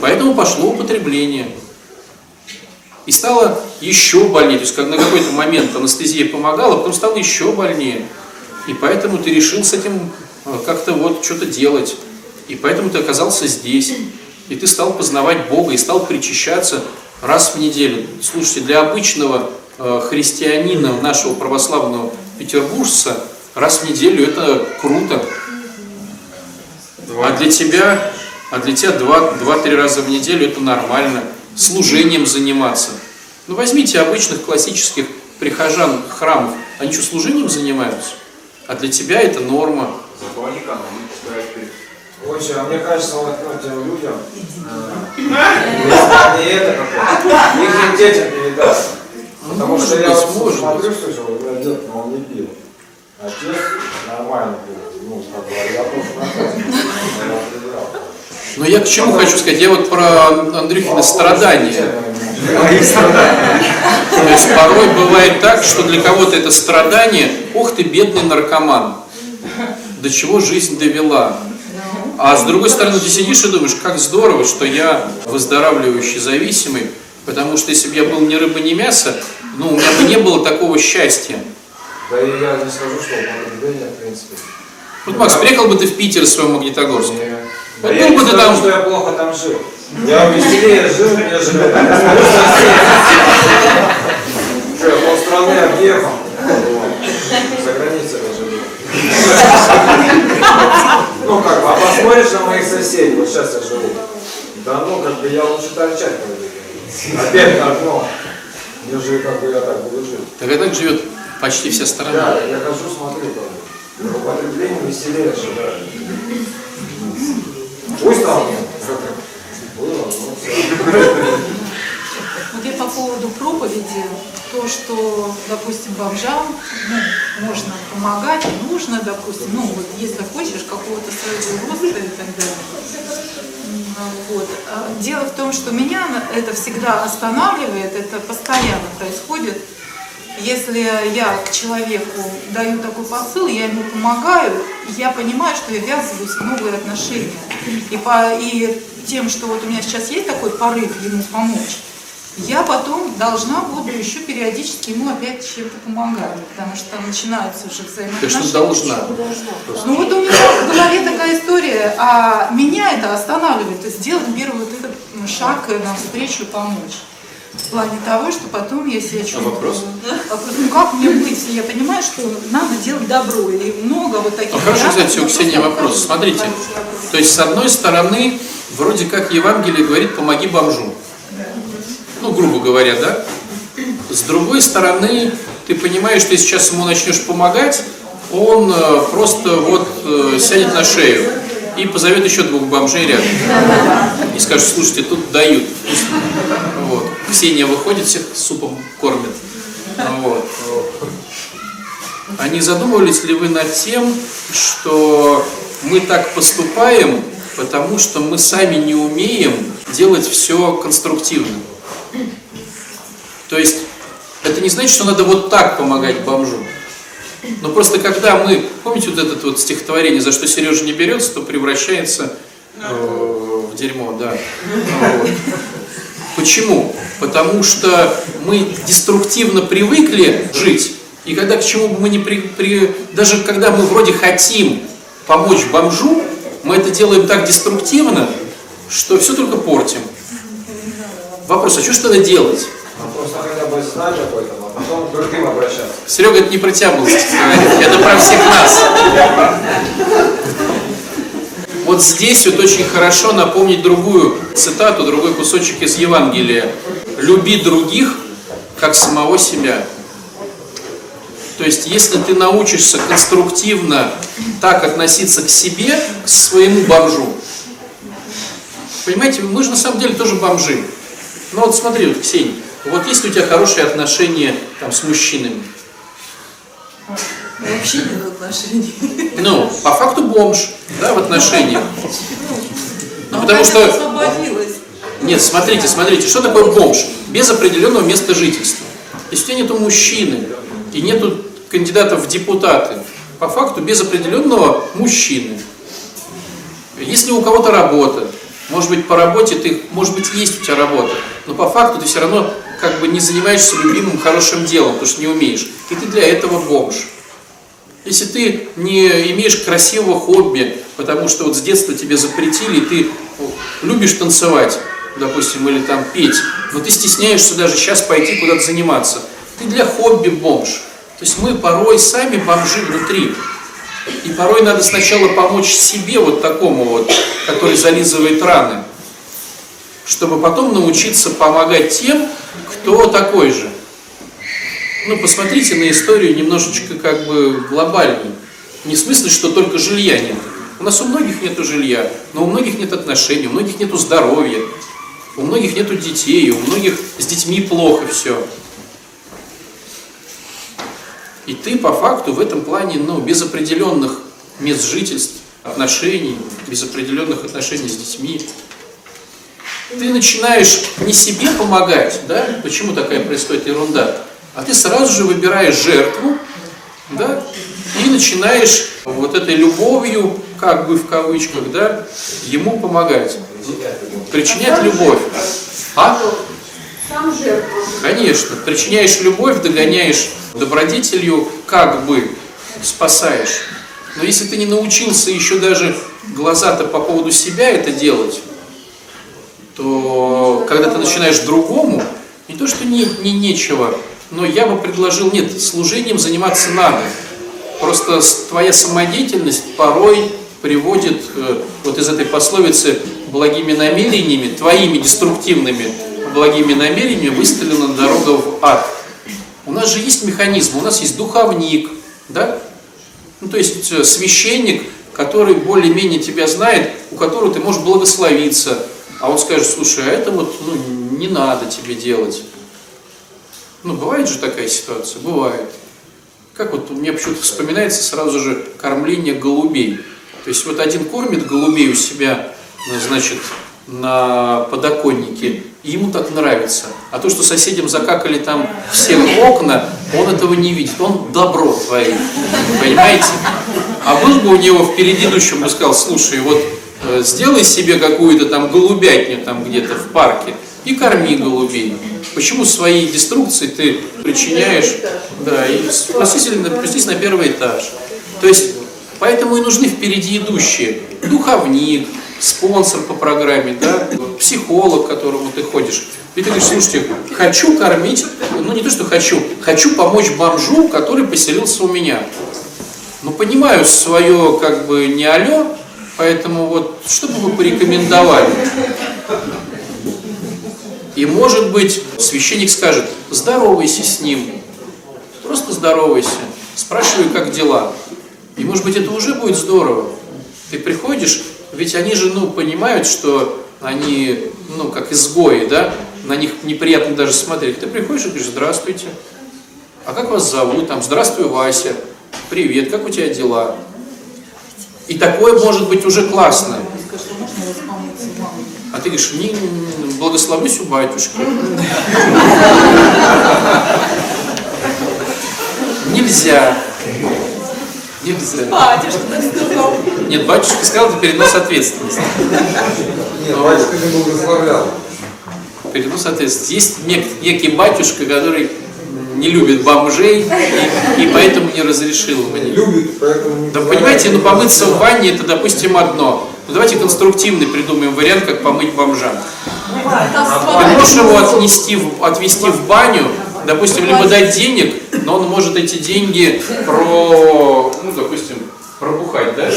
Поэтому пошло употребление. И стало еще больнее. То есть как на какой-то момент анестезия помогала, потом стало еще больнее. И поэтому ты решил с этим э, как-то вот что-то делать. И поэтому ты оказался здесь. И ты стал познавать Бога, и стал причащаться раз в неделю. Слушайте, для обычного э, христианина, нашего православного петербуржца, раз в неделю это круто. А для тебя, а для тебя два- два-три раза в неделю это нормально. Служением заниматься. Ну возьмите обычных классических прихожан храмов. Они что, служением занимаются? А для тебя это норма. Зато они перед Очень, а мне кажется, вот ну, тем людям, э, не это какое их детям передать. Потому может что я вот смотрю, что же, у меня дед, но он не пил. Отец нормально пил. Ну, как бы, а я тоже проверял. Но я к чему хочу сказать? Я вот про Андрюхины страдания. То есть порой бывает так, что для кого-то это страдание, ох ты, бедный наркоман, до чего жизнь довела. А с другой стороны, ты сидишь и думаешь, как здорово, что я выздоравливающий зависимый, потому что если бы я был ни рыба, ни мясо, ну, у меня бы не было такого счастья. Да и я не скажу, что употребление, в принципе. Вот, Макс, приехал бы ты в Питер из своего Магнитогорска. не- Вот Да я был бы ты там- что я плохо там жил. Я веселее жил, нежели Что, я полстраны объехал. За границей даже был. Ну как, бы, а посмотришь на моих соседей, вот сейчас я живу. Да ну, как бы я лучше торчать пойду. Опять на дно. Нежели как бы я так буду жить. Так и так живет почти вся страна. Да, я хожу, смотрю там. В употреблении веселее живу. Пусть там было, ну все. Я по поводу проповеди, то, что, допустим, бомжам ну, можно помогать, нужно, допустим, ну вот если хочешь какого-то своего роста и так далее. Вот. А Дело в том, что меня это всегда останавливает, это постоянно происходит. Если я к человеку даю такой посыл, я ему помогаю, я понимаю, что я ввязываюсь в новые отношения. И, по, и тем, что вот у меня сейчас есть такой порыв ему помочь, я потом должна буду еще периодически ему опять чем-то помогать, потому что начинаются уже Ты взаимоотношения. что должна? Ну вот у меня в голове такая история, а меня это останавливает, то есть сделать первый вот этот шаг навстречу помочь. В плане того, что потом я себя чувствую. вопрос? Вопрос, ну как мне быть, если я понимаю, что надо делать добро, и много вот таких... Ну, хорошо, кстати, у Ксении вопрос. Смотрите, то есть с одной стороны, вроде как Евангелие говорит, помоги бомжу. Ну, грубо говоря, да? С другой стороны, ты понимаешь, что сейчас ему начнешь помогать, он э, просто вот э, сядет на шею и позовет еще двух бомжей рядом. И скажет, слушайте, тут дают. Вот. Ксения выходит, всех супом кормит. Вот. А задумывались ли вы над тем, что мы так поступаем, потому что мы сами не умеем делать все конструктивно? То есть это не значит, что надо вот так помогать бомжу. Но просто когда мы, помните вот это вот стихотворение, за что Сережа не берется, то превращается э, в дерьмо, да. Почему? Потому что мы деструктивно привыкли жить, и когда к чему бы мы не при, при- даже когда мы вроде хотим помочь бомжу, мы это делаем так деструктивно, что все только портим. Вопрос, а что ж тогда делать? Ну, просто хотя бы знать об этом, а потом к другим обращаться. Серега, это не про тебя было это про всех нас. Вот здесь вот очень хорошо напомнить другую цитату, другой кусочек из Евангелия. «Люби других, как самого себя». То есть, если ты научишься конструктивно так относиться к себе, к своему бомжу, понимаете, мы же на самом деле тоже бомжи. Ну вот смотри, вот, Ксения, вот есть у тебя хорошие отношения там, с мужчинами? Вообще нет отношений. Ну, по факту бомж, да, в отношениях. Ну, А потому что... Нет, смотрите, смотрите, что такое бомж? Без определенного места жительства. Если у тебя нету мужчины и нету кандидатов в депутаты, по факту без определенного мужчины. Если у кого-то работа, может быть, по работе ты, может быть, есть у тебя работа, но по факту ты все равно как бы не занимаешься любимым хорошим делом, потому что не умеешь. И ты для этого бомж. Если ты не имеешь красивого хобби, потому что вот с детства тебе запретили, и ты любишь танцевать, допустим, или там петь, но ты стесняешься даже сейчас пойти куда-то заниматься, ты для хобби бомж. То есть мы порой сами бомжи внутри. И порой надо сначала помочь себе, вот такому вот, который зализывает раны, чтобы потом научиться помогать тем, кто такой же. Ну, посмотрите на историю немножечко как бы глобальную. Не в смысле, что только жилья нет. У нас у многих нету жилья, но у многих нет отношений, у многих нету здоровья, у многих нету детей, у многих с детьми плохо все. И ты по факту в этом плане, ну, без определенных мест жительств, отношений, без определенных отношений с детьми, ты начинаешь не себе помогать, да, почему такая происходит ерунда, а ты сразу же выбираешь жертву, да, и начинаешь вот этой любовью, как бы в кавычках, да, ему помогать, причинять любовь. А? Сам жертва. Конечно, причиняешь любовь, догоняешь добродетелью, как бы спасаешь. Но если ты не научился еще даже глаза-то по поводу себя это делать, то когда ты начинаешь другому, не то что не, не нечего, но я бы предложил, нет, служением заниматься надо. Просто твоя самодеятельность порой приводит э, вот из этой пословицы благими намерениями, твоими деструктивными благими намерениями выстрелена дорога в ад. У нас же есть механизм, у нас есть духовник, да? Ну, то есть э, священник, который более-менее тебя знает, у которого ты можешь благословиться, а он скажет, слушай, а это вот ну, не надо тебе делать. Ну, бывает же такая ситуация? Бывает. Как вот мне почему-то вспоминается сразу же кормление голубей. То есть вот один кормит голубей у себя, ну, значит, на подоконнике, и ему так нравится. А то, что соседям закакали там все окна, он этого не видит. Он добро творит. Понимаете? А был бы у него впереди идущим, бы сказал, слушай, вот э, сделай себе какую-то там голубятню там где-то в парке и корми голубей. Почему свои деструкции ты причиняешь? Да, и спустись спустись на первый этаж. То есть Поэтому и нужны впереди идущие. Духовник, спонсор по программе, да, психолог, к которому ты ходишь. И ты говоришь, слушайте, хочу кормить, ну не то, что хочу, хочу помочь бомжу, который поселился у меня. Ну, понимаю свое, как бы, не алё, поэтому вот, что бы вы порекомендовали? И, может быть, священник скажет, здоровайся с ним, просто здоровайся, спрашивай, как дела. И, может быть, это уже будет здорово. Ты приходишь, ведь они же, ну, понимают, что они, ну, как изгои, да, на них неприятно даже смотреть. Ты приходишь и говоришь, здравствуйте, а как вас зовут? Там, здравствуй, Вася, привет, как у тебя дела? И такое может быть уже классно. А ты говоришь, не, благословлюсь у батюшки. Нельзя. Нельзя. Батюшка так сказал. Нет, батюшка сказал, это перенос ответственности. Нет, батюшка не благословлял. Перенос ответственности. Есть нек- некий батюшка, который не любит бомжей и, и поэтому не разрешил мне. Любит, поэтому не Да понимаете, ну помыться в ванне это, допустим, одно. Ну давайте конструктивный придумаем вариант, как помыть бомжам. Ты можешь его отнести, отвести в баню, допустим, либо дать денег, но он может эти деньги про, ну, допустим, пробухать, да?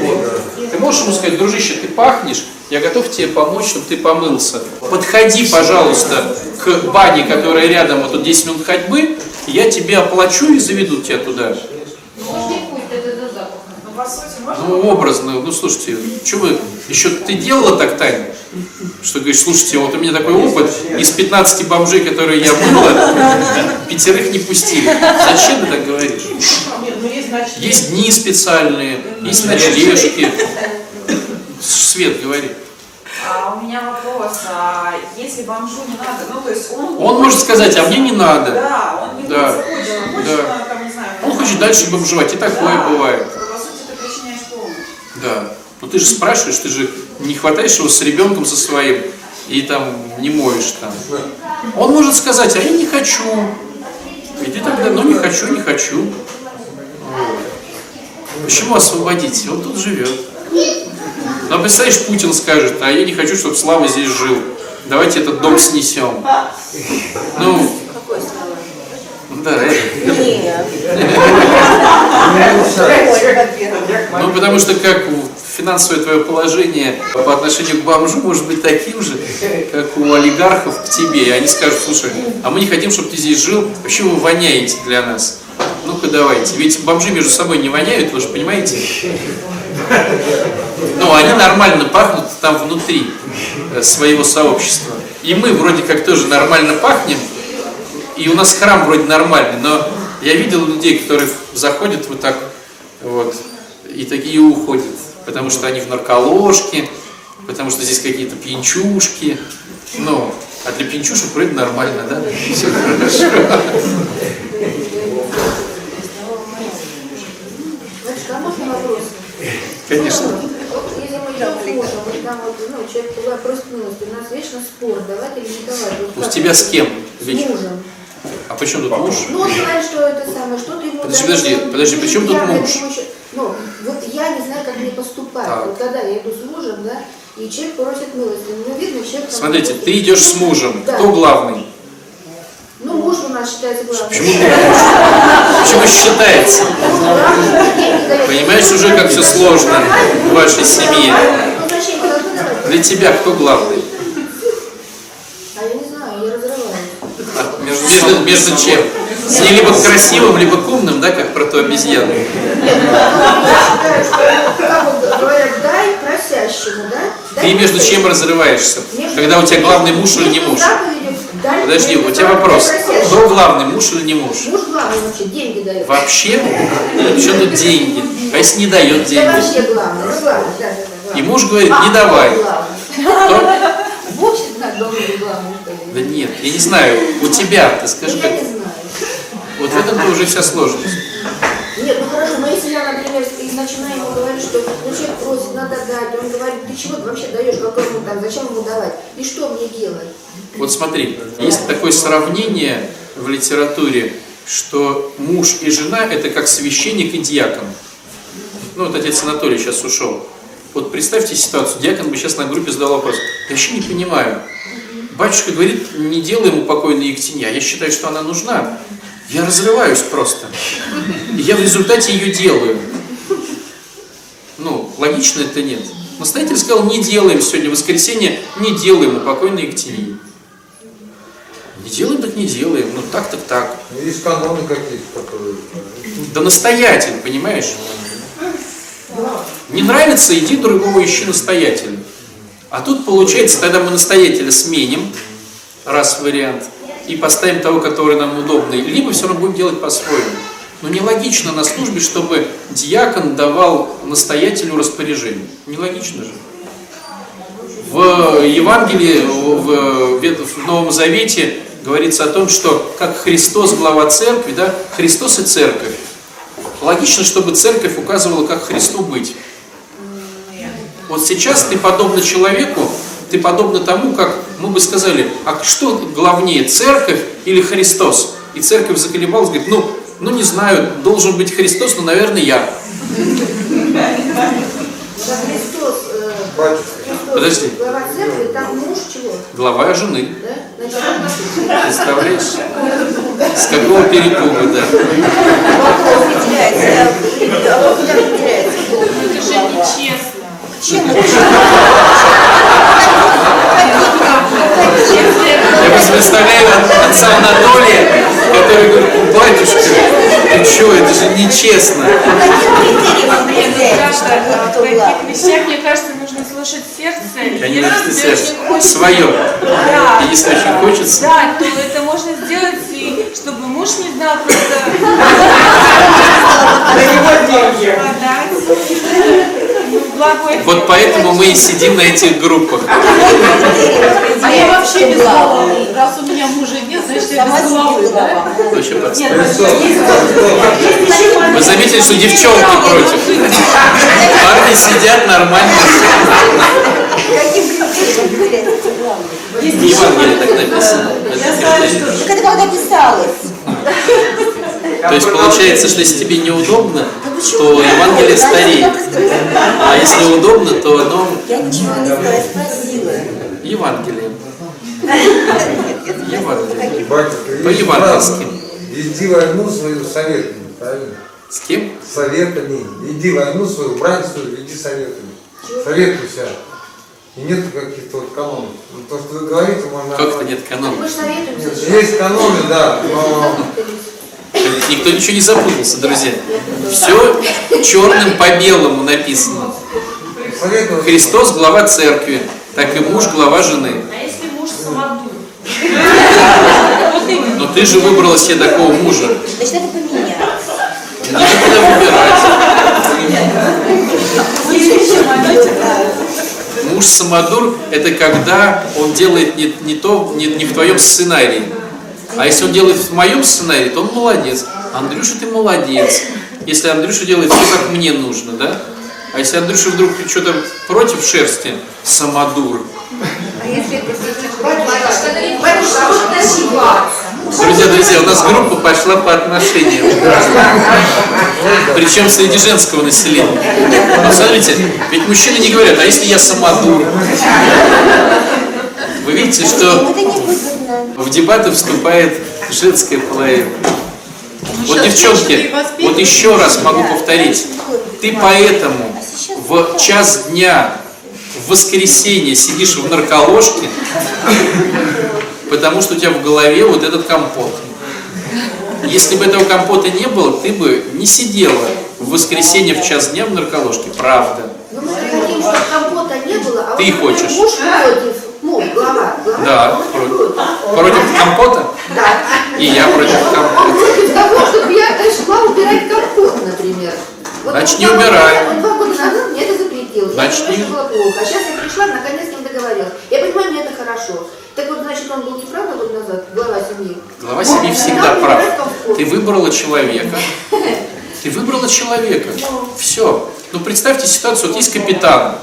Вот. Ты можешь ему сказать, дружище, ты пахнешь, я готов тебе помочь, чтобы ты помылся. Подходи, пожалуйста, к бане, которая рядом, вот тут 10 минут ходьбы, я тебе оплачу и заведу тебя туда. Ну, Ну, образно, ну, слушайте, что вы, еще ты делала так, Таня? Что говоришь, слушайте, вот у меня такой опыт, из 15 бомжей, которые я мыла, пятерых не пустили. Зачем ты так говоришь? Есть, дни специальные, есть ночлежки. Свет, говори. А у меня вопрос, а если бомжу не надо, ну то есть он... Он может сказать, а мне не надо. Да, он не Да. захочет, он хочет, Да. там, не знаю... Он хочет дальше бомжевать, и такое Да. бывает. По сути, ты причиняешь помощь. Да. Но ты же спрашиваешь, ты же не хватаешь его с ребенком со своим и там не моешь там. Он может сказать, а я не хочу. И ты тогда, ну не хочу, не хочу. Почему освободить? Он тут живет. Но представляешь, Путин скажет, а я не хочу, чтобы Слава здесь жил. Давайте этот дом снесем. Ну, да, Ну, потому что как финансовое твое положение по отношению к бомжу может быть таким же, как у олигархов к тебе. И они скажут, слушай, а мы не хотим, чтобы ты здесь жил, вообще вы воняете для нас. Ну-ка давайте. Ведь бомжи между собой не воняют, вы же понимаете? Ну, они нормально пахнут там внутри э, своего сообщества. И мы вроде как тоже нормально пахнем, и у нас храм вроде нормальный, но я видел людей, которые заходят вот так вот, и такие уходят, потому что они в нарколожке, потому что здесь какие-то пьянчушки, ну, а для пьянчушек вроде нормально, да? Все хорошо. Конечно. Ну, у тебя с кем? Вечно? мужем. А почему тут муж? Ну, он говорит, что это самое, что ты ему Подожди, подожди, подожди, при чем тут муж? Еще- Ну, вот я не знаю, как мне поступать. Так. Вот когда я иду с мужем, да, и человек просит милости, ну, видно, человек... там- Смотрите, ты идешь с мужем. Да. Кто главный? Ну, муж у нас считается главным. Почему Почему считается? Понимаешь уже, как все сложно в вашей семье. Для тебя кто главный? А я не знаю, я разрываюсь. А между, между чем? С ней либо красивым, либо умным, да, как про ту обезьяну. Ну, говорят, дай просящему, да? Ты между чем разрываешься? Когда у тебя главный муж или не муж? Подожди, у тебя вопрос. Кто главный, муж или не муж? Муж главный вообще, деньги дает. Вообще? Что тут деньги? А если не дает Да деньги? вообще главный, ну главный, да, да, да. И муж говорит, не давай. Кто? Да нет, я не знаю. У тебя, ты скажи, как... Вот в этом-то уже вся сложность. Нет, ну хорошо, но если я, например, начинаю ему говорить, что ну, человек просит, надо дать, он говорит, ты чего ты вообще даешь, какой ему там, зачем ему давать, и что мне делать? Вот смотри, есть такое сравнение в литературе, что муж и жена это как священник и диакон. ну вот отец Анатолий сейчас ушел. Вот представьте ситуацию, диакон бы сейчас на группе задал вопрос. Я вообще не понимаю. Батюшка говорит, не делай ему покойной Ектине, а я считаю, что она нужна. Я разрываюсь просто. И я в результате ее делаю. Ну, логично это нет. Настоятель сказал, не делаем сегодня воскресенье, не делаем упокойной Ектинии. Не делаем, так не делаем. Ну так, так, так. Ну, Есть каноны какие-то, которые... Да настоятель, понимаешь? Не нравится, иди другого ищи настоятеля. А тут получается, тогда мы настоятеля сменим, раз вариант, и поставим того, который нам удобный, либо все равно будем делать по-своему. Но нелогично на службе, чтобы диакон давал настоятелю распоряжение. Нелогично же. В Евангелии, в, в Новом Завете говорится о том, что как Христос глава церкви, да, Христос и церковь. Логично, чтобы церковь указывала, как Христу быть. Вот сейчас ты подобно человеку, ты подобно тому, как мы бы сказали, а что главнее, церковь или Христос? И церковь заколебалась, говорит, ну, ну не знаю, должен быть Христос, но, наверное, я. Да Христос, э, Подожди. глава церкви, там муж чего? Глава жены. Да? Представляешь? С какого перепуга, да. Вопрос не теряется. да, Вопрос не теряется. Это же нечестно. Чем Я просто представляю от- отца Анатолия, который говорит, батюшка, ты что, это же нечестно. В таких вещах, мне кажется, нужно слушать сердце. Очень хочется- свое. Да. И если очень хочется, Да, то это можно сделать, и чтобы муж не знал, просто подать. Ну, благой вот поэтому мы и сидим на этих группах. А я вообще без головы. Раз у меня мужа нет, значит я без головы, да? Вообще Христос. Вы заметили, что девчонки против. Парни сидят нормально. Каким Евангелии так написано. Так это когда писалось. То есть получается, что если тебе неудобно, то Евангелие стареет. А если удобно, то оно Я ничего не я спросила. Евангелие. Евангелие. Батюшка, По-евангельски. Иди войну свою советами, правильно? С кем? Советами. Иди войну свою, брань свою, иди советами. Советуйся. И нет каких-то вот канонов. Ну, То, что вы говорите, можно... Как-то нет советуемся. Есть каноны, да, но Никто ничего не запутался, друзья. Все черным по белому написано. Христос глава церкви, так и муж глава жены. А если муж самодур? Но ты же выбрала себе такого мужа. Значит, это поменять. Некуда выбирать. Муж самодур – это когда он делает не, не то, не, не в твоем сценарии. А если он делает в моем сценарии, то он молодец. Андрюша, ты молодец. Если Андрюша делает все, как мне нужно, да? А если Андрюша вдруг что-то против шерсти, самодур. Друзья, друзья, у нас группа пошла по отношениям. Причем среди женского населения. Посмотрите, ведь мужчины не говорят, а если я самодур? Вы видите, что в дебаты вступает женская половина. Вот, девчонки, вот еще раз могу повторить. Ты поэтому в час дня в воскресенье сидишь в нарколожке, потому что у тебя в голове вот этот компот. Если бы этого компота не было, ты бы не сидела в воскресенье в час дня в нарколожке. Правда. Ну, мы же хотим, чтобы компота не было, а Ты хочешь. Муж муж, глава, глава Да, он против. компота? Да. И я против Он компота. против того, чтобы я э, шла убирать компот, например. Вот Значит, он не убирай. Он два года назад мне это запретил. Значит, я не- было плохо. А сейчас я пришла, наконец с ним договорилась. Я понимаю, мне это хорошо. Так вот, значит, он был неправ года назад, глава семьи. Глава семьи всегда прав. Ты выбрала человека. Ты выбрала человека. Все. Ну представьте ситуацию, вот есть капитан.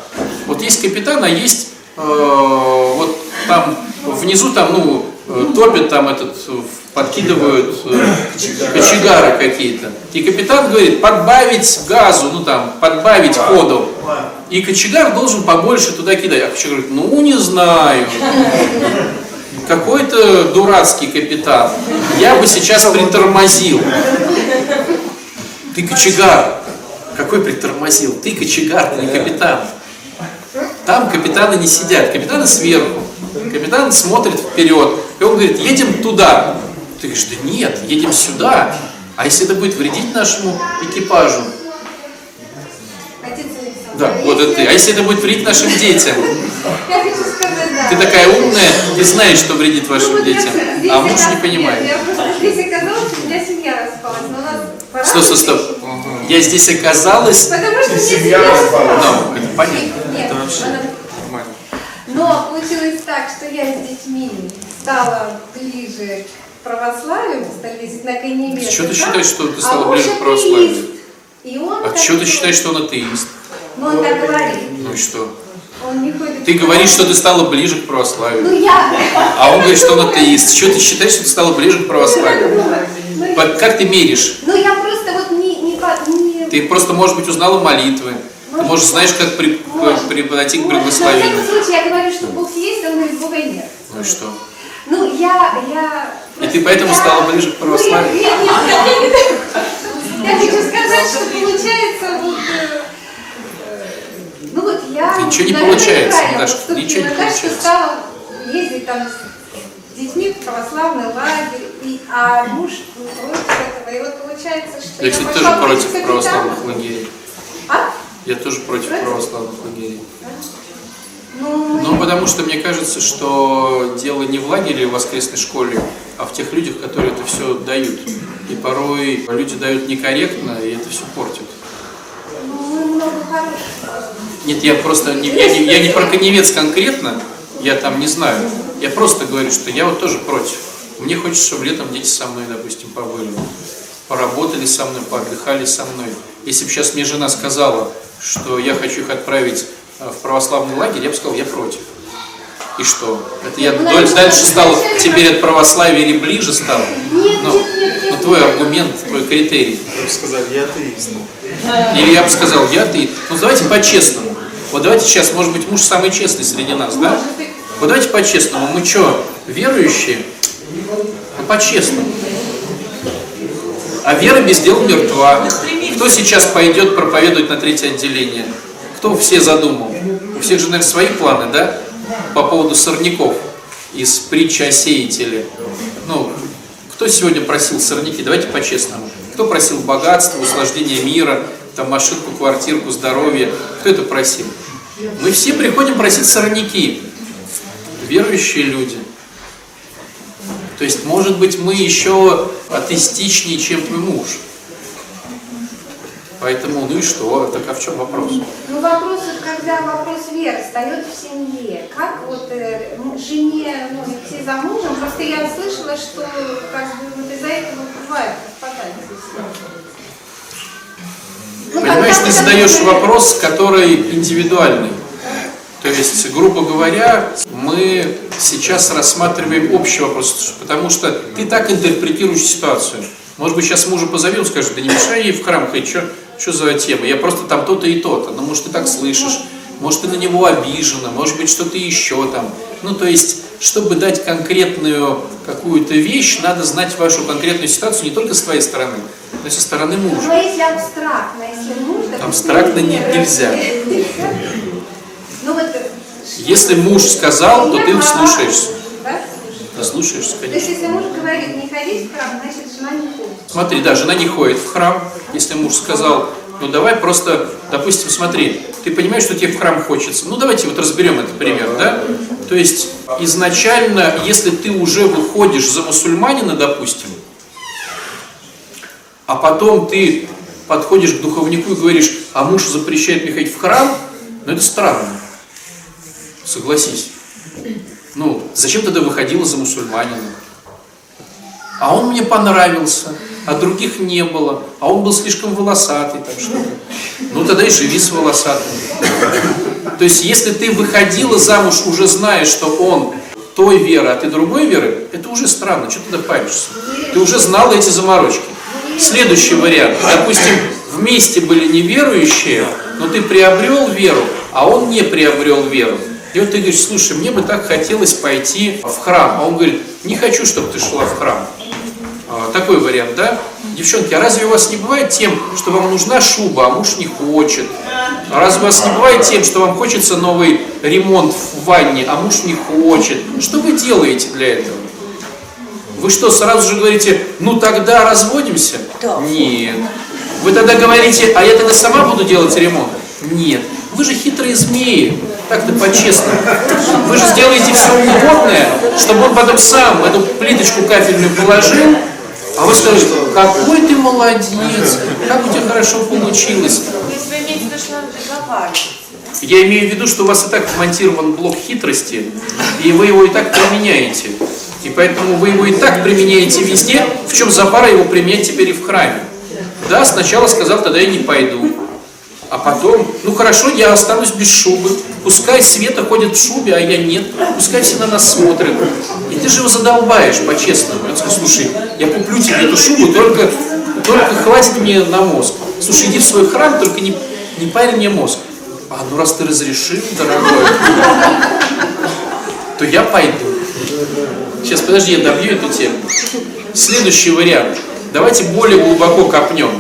Вот есть капитан, а есть вот там внизу там, ну, э, топит там этот, э, подкидывают э, кочегары какие-то. И капитан говорит, подбавить газу, ну там, подбавить ходу. И кочегар должен побольше туда кидать. А кочегар говорит, ну не знаю. Какой-то дурацкий капитан. Я бы сейчас притормозил. Ты кочегар. Какой притормозил? Ты кочегар, ты не капитан. Там капитаны не сидят, капитаны сверху. Капитан смотрит вперед, и он говорит, едем туда. Ты говоришь, да нет, едем сюда. А если это будет вредить нашему экипажу? Да, вот это ты. А если это будет вредить нашим детям? Ты такая умная, ты знаешь, что вредит Ну, вашим я детям. А муж не понимает. Нет, я просто здесь оказалась, у меня семья распалась. Но у Стоп, стоп, стоп. Я здесь оказалась. Потому что Семья распалась. Ну, это понятно. Нет, Это вообще она- нормально. Но получилось так, что я с детьми стала ближе к православию, стали ездить на. С чего ты считаешь, что ты а стала муж ближе к православию? атеист. И он А что ты считаешь, что он атеист? Ну, он так говорит. Ну и что? Он не ходит... Ты говоришь, что ты стала ближе к Ну, православию. я... А он говорит, что он атеист. Что ты считаешь, что ты стала ближе к православию? Ну, Как ты меришь? Ну, я просто вот не... не, по- не... Ты просто, может быть, узнала молитвы. Ты, может, знаешь, как при, Может. при, подойти к Может, но в благословению. всяком случае, я говорю, что Бог есть, он говорит, Бога нет. Ну и что? Ну, я... я И ты поэтому я- стала ближе к православию? Нет, нет, нет, нет. Я хочу сказать, что получается вот... э, Ну вот я... Ничего не получается, Наташа, ничего не получается. что стала ездить там с детьми в православный лагерь, и, а муж против этого. И вот получается, что Я, кстати, тоже против православных лагерей. А? Я тоже против Против? православных лагерей. Ну, Ну, потому что мне кажется, что дело не в лагере в воскресной школе, а в тех людях, которые это все дают. И порой люди дают некорректно, и это все портит. ну. Нет, я просто не, я, не, я не про коневец конкретно, я там не знаю. Я просто говорю, что я вот тоже против. Мне хочется, чтобы летом дети со мной, допустим, побыли. Поработали со мной, поотдыхали со мной. Если бы сейчас мне жена сказала, что я хочу их отправить э, в православный лагерь, я бы сказал, я против. И что? Это я доль- дальше стал теперь от православия или ближе стал? Нет, Ну, нет, нет, ну нет. твой аргумент, твой критерий. Я бы сказал, я атеист. Или я бы сказал, я ты. Ну давайте по-честному. Вот давайте сейчас, может быть, муж самый честный среди нас, да? Вот давайте по-честному. Мы что, верующие? По-честному. А вера без дел мертва. Кто сейчас пойдет проповедовать на третье отделение? Кто все задумал? У всех же, наверное, свои планы, да? По поводу сорняков из притчи о сеятеле. Ну, кто сегодня просил сорняки? Давайте по-честному. Кто просил богатства, услаждения мира, там машинку, квартирку, здоровье? Кто это просил? Мы все приходим просить сорняки. Верующие люди. То есть, может быть, мы еще атеистичнее, чем твой муж. Поэтому, ну и что? Так а в чем вопрос? Ну, вопрос, когда вопрос веры встает в семье, как вот э, м, жене, ну, идти за мужем, просто я слышала, что как бы вот из-за этого бывает. Ну, Понимаешь, ты задаешь вопрос, который индивидуальный. То есть, грубо говоря, мы сейчас рассматриваем общий вопрос, потому что ты так интерпретируешь ситуацию. Может быть, сейчас мужа позови, он скажет, да не мешай ей в храм ходить, что, за тема? Я просто там то-то и то-то. Ну, может, ты так слышишь, может, ты на него обижена, может быть, что-то еще там. Ну, то есть, чтобы дать конкретную какую-то вещь, надо знать вашу конкретную ситуацию не только с твоей стороны, но и со стороны мужа. Но если абстрактно, если муж... Абстрактно не- нельзя. Ну вот... Если муж сказал, то ты слушаешься. Да? Слушаешься, То есть, конечно. если муж говорит, не ходить в храм, значит, жена не ходит. Смотри, да, жена не ходит в храм. Если муж сказал, ну давай просто, допустим, смотри, ты понимаешь, что тебе в храм хочется. Ну давайте вот разберем этот пример, да? То есть изначально, если ты уже выходишь за мусульманина, допустим, а потом ты подходишь к духовнику и говоришь, а муж запрещает мне ходить в храм, ну это странно. Согласись. Ну, зачем тогда выходила за мусульманина? А он мне понравился, а других не было, а он был слишком волосатый, там что-то. Ну тогда и живи с волосатым. То есть, если ты выходила замуж, уже зная, что он той веры, а ты другой веры, это уже странно, что ты тогда паришься? Ты уже знал эти заморочки. Следующий вариант. Допустим, вместе были неверующие, но ты приобрел веру, а он не приобрел веру. И вот ты говоришь, слушай, мне бы так хотелось пойти в храм. А он говорит, не хочу, чтобы ты шла в храм. А, Такой вариант, да? Девчонки, а разве у вас не бывает тем, что вам нужна шуба, а муж не хочет? А разве у вас не бывает тем, что вам хочется новый ремонт в ванне, а муж не хочет? Что вы делаете для этого? Вы что, сразу же говорите, ну тогда разводимся? Нет. Вы тогда говорите, а я тогда сама буду делать ремонт? Нет. Вы же хитрые змеи, так-то по-честному. Вы же сделаете все угодное, чтобы он потом сам эту плиточку кафельную положил, а вы скажете, какой ты молодец, как у тебя хорошо получилось. Я имею в виду, что у вас и так вмонтирован блок хитрости, и вы его и так применяете. И поэтому вы его и так применяете везде, в чем запара его применять теперь и в храме. Да, сначала сказал, тогда я не пойду. А потом, ну хорошо, я останусь без шубы. Пускай Света ходит в шубе, а я нет. Пускай все на нас смотрят. И ты же его задолбаешь, по-честному. Он скажет, слушай, я куплю тебе эту шубу, только, только хватит мне на мозг. Слушай, иди в свой храм, только не, не парь мне мозг. А, ну раз ты разрешил, дорогой, то я пойду. Сейчас, подожди, я добью эту тему. Следующий вариант. Давайте более глубоко копнем.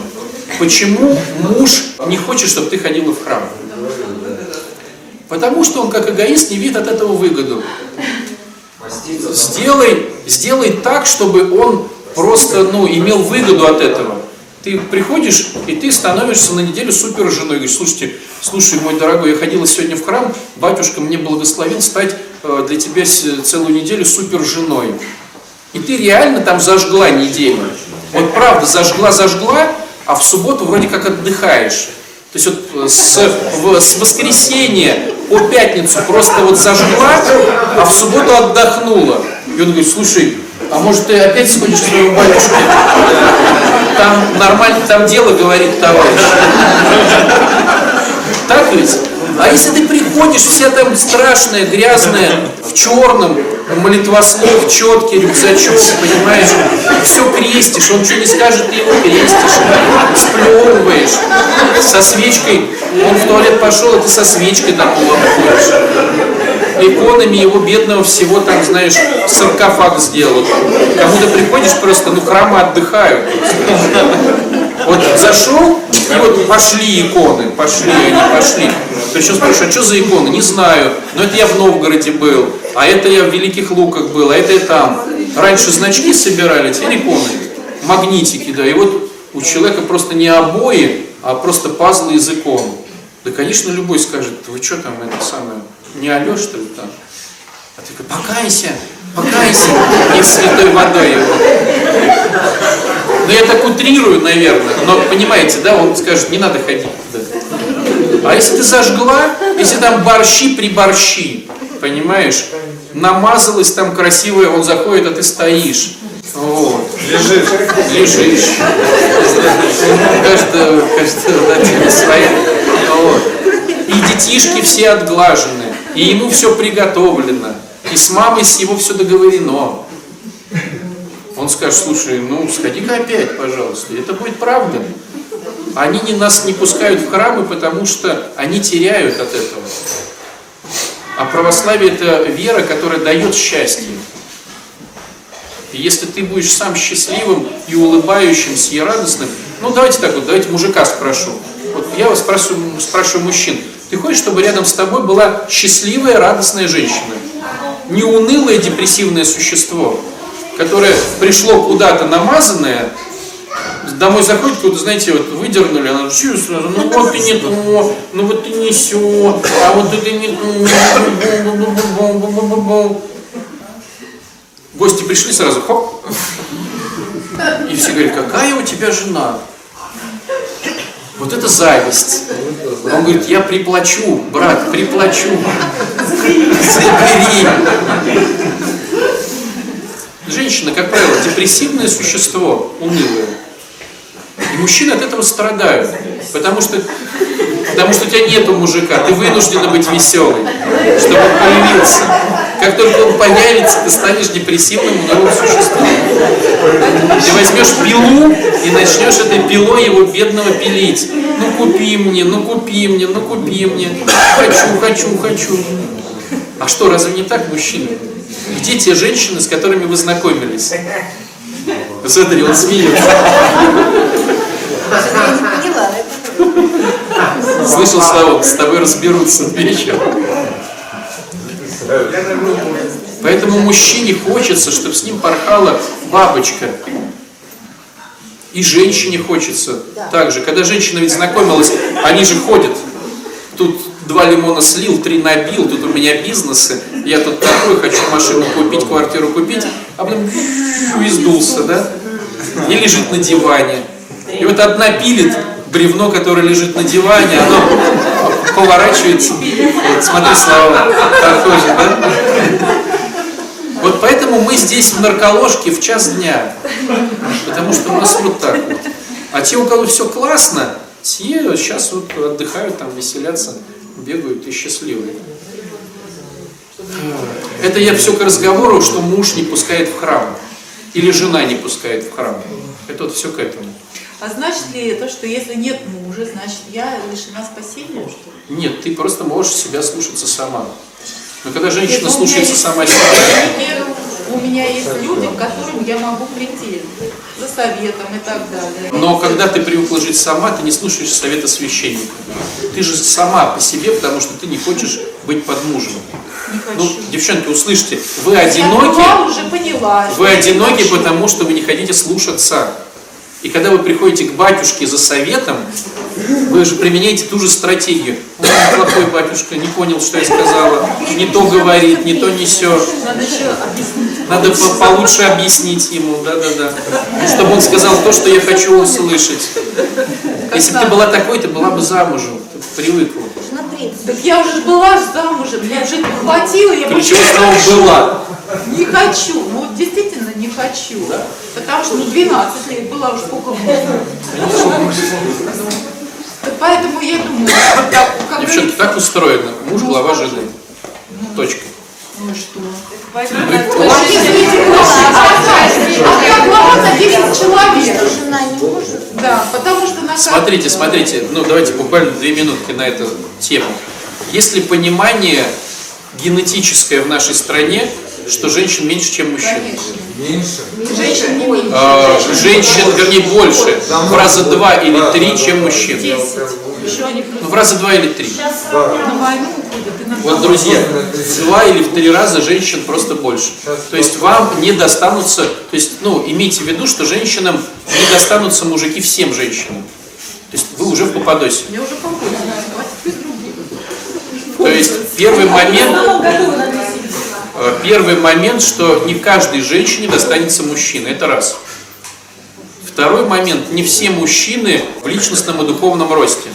Почему муж не хочет, чтобы ты ходила в храм? Потому что он, как эгоист, не видит от этого выгоду. Сделай, сделай так, чтобы он просто ну, имел выгоду от этого. Ты приходишь, и ты становишься на неделю супер женой. Говоришь, слушайте, слушай, мой дорогой, я ходила сегодня в храм, батюшка мне благословил стать э, для тебя целую неделю супер женой. И ты реально там зажгла неделю. Вот правда, зажгла-зажгла, а в субботу вроде как отдыхаешь. То есть вот э, с, с воскресенья по пятницу просто вот зажгла, а в субботу отдохнула. И он говорит, слушай, а может ты опять сходишь к своему батюшке? Там нормально, там дело, говорит товарищ. Так ведь? А если ты приходишь, вся там страшная, грязная, в черном, молитвослов, четкий рюкзачок, понимаешь, все крестишь, он что не скажет, ты его крестишь, сплевываешь, со свечкой, он в туалет пошел, а ты со свечкой там ходишь. Иконами его бедного всего там, знаешь, саркофаг сделал. Кому ты приходишь просто, ну храмы отдыхают. Вот зашел, и вот пошли иконы, пошли они, пошли. Причем спрашиваю, а что за иконы? Не знаю. Но это я в Новгороде был, а это я в Великих Луках был, а это я там. Раньше значки собирали, теперь иконы. Магнитики, да. И вот у человека просто не обои, а просто пазлы из икон. Да, конечно, любой скажет, вы что там, это самое, не орешь, что ли, там? А ты говоришь, покайся, покайся, и святой водой его. Ну, я так утрирую, наверное, но понимаете, да, он скажет, не надо ходить туда. А если ты зажгла, если там борщи при борщи, понимаешь, намазалась там красивая, он заходит, а ты стоишь. Вот. Лежишь. Лежишь. Каждого, каждого на тебе своя. Вот. И детишки все отглажены, и ему все приготовлено, и с мамой с его все договорено. Он скажет, слушай, ну сходи-ка опять, пожалуйста, это будет правда. Они не, нас не пускают в храмы, потому что они теряют от этого. А православие это вера, которая дает счастье. И если ты будешь сам счастливым и улыбающимся и радостным, ну давайте так вот, давайте мужика спрошу. Вот я вас спрашиваю, спрашиваю мужчин, ты хочешь, чтобы рядом с тобой была счастливая, радостная женщина? Не унылое, депрессивное существо, которое пришло куда-то намазанное, домой заходит, куда, знаете, вот выдернули, она сразу, ну вот ты не то, ну вот ты не сё, а вот это не то. Гости пришли сразу, хоп, и все говорят, какая у тебя жена? Вот это зависть. Он говорит, я приплачу, брат, приплачу. Забери. Женщина, как правило, депрессивное существо, унылое. И мужчины от этого страдают. Потому что, потому что у тебя нету мужика, ты вынуждена быть веселой, чтобы он появился. Как только он появится, ты станешь депрессивным унылым существом. Ты возьмешь пилу и начнешь этой пилой его бедного пилить. Ну купи мне, ну купи мне, ну купи мне. Хочу, хочу, хочу. А что, разве не так, мужчины? Где те женщины, с которыми вы знакомились? Смотри, он смеется. Слышал, Слава, с тобой разберутся вечером. Поэтому мужчине хочется, чтобы с ним порхала бабочка. И женщине хочется также. Когда женщина ведь знакомилась, они же ходят. Тут два лимона слил, три набил, тут у меня бизнесы, я тут такой, хочу машину купить, квартиру купить, а потом и сдулся, да? И лежит на диване. И вот одна пилит бревно, которое лежит на диване, оно поворачивается. Вот, смотри, Слава, похоже, да? Вот поэтому мы здесь в нарколожке в час дня. Потому что у нас вот так вот. А те, у кого все классно, те сейчас вот отдыхают, там веселятся, бегают и счастливые. Это я все к разговору, что муж не пускает в храм. Или жена не пускает в храм. Это вот все к этому. А значит ли это, что если нет мужа, значит я лишена спасения, что ли? Нет, ты просто можешь себя слушаться сама. Но когда женщина Нет, ну, слушается сама себя, У меня есть люди, к которым я могу прийти за советом и так далее. но когда ты привыкла жить сама, ты не слушаешь совета священника. Ты же сама по себе, потому что ты не хочешь быть под мужем. Не Ну, девчонки, услышьте, вы Я одиноки, была уже поняла. вы я одиноки, потому что вы не хотите слушаться. И когда вы приходите к батюшке за советом, вы же применяете ту же стратегию. Он плохой батюшка, не понял, что я сказала, не то говорит, не то несет. Надо еще объяснить. Надо по- получше объяснить ему, да-да-да. Чтобы он сказал то, что я хочу услышать. Если бы ты была такой, ты была бы замужем, ты привыкла. Смотри, Так я уже была замужем, мне уже хватило, я чего не хочу. была? Не хочу, ну вот действительно не хочу. Потому что ну 12 лет была уже сколько можно. Поэтому я думаю, как Девчонки, так устроено. Муж глава жены. Точка. Ну и что? А как глава на 10 человек? жена не может. Да, потому что на Смотрите, смотрите, ну давайте буквально две минутки на эту тему. Есть ли понимание генетическое в нашей стране, что женщин меньше, чем мужчин? Женщин не меньше. А, женщин, вернее, больше. В раза два или три, чем мужчин. 10. Еще они плюс Ну, в раза два или три. на войну Вот, друзья, в два или в три раза женщин просто больше. То есть вам не достанутся, то есть, ну, имейте в виду, что женщинам не достанутся мужики всем женщинам. То есть вы уже в попадосе. Я уже. То есть первый момент, э, первый момент, что не каждой женщине достанется мужчина. Это раз. Второй момент, не все мужчины в личностном и духовном росте.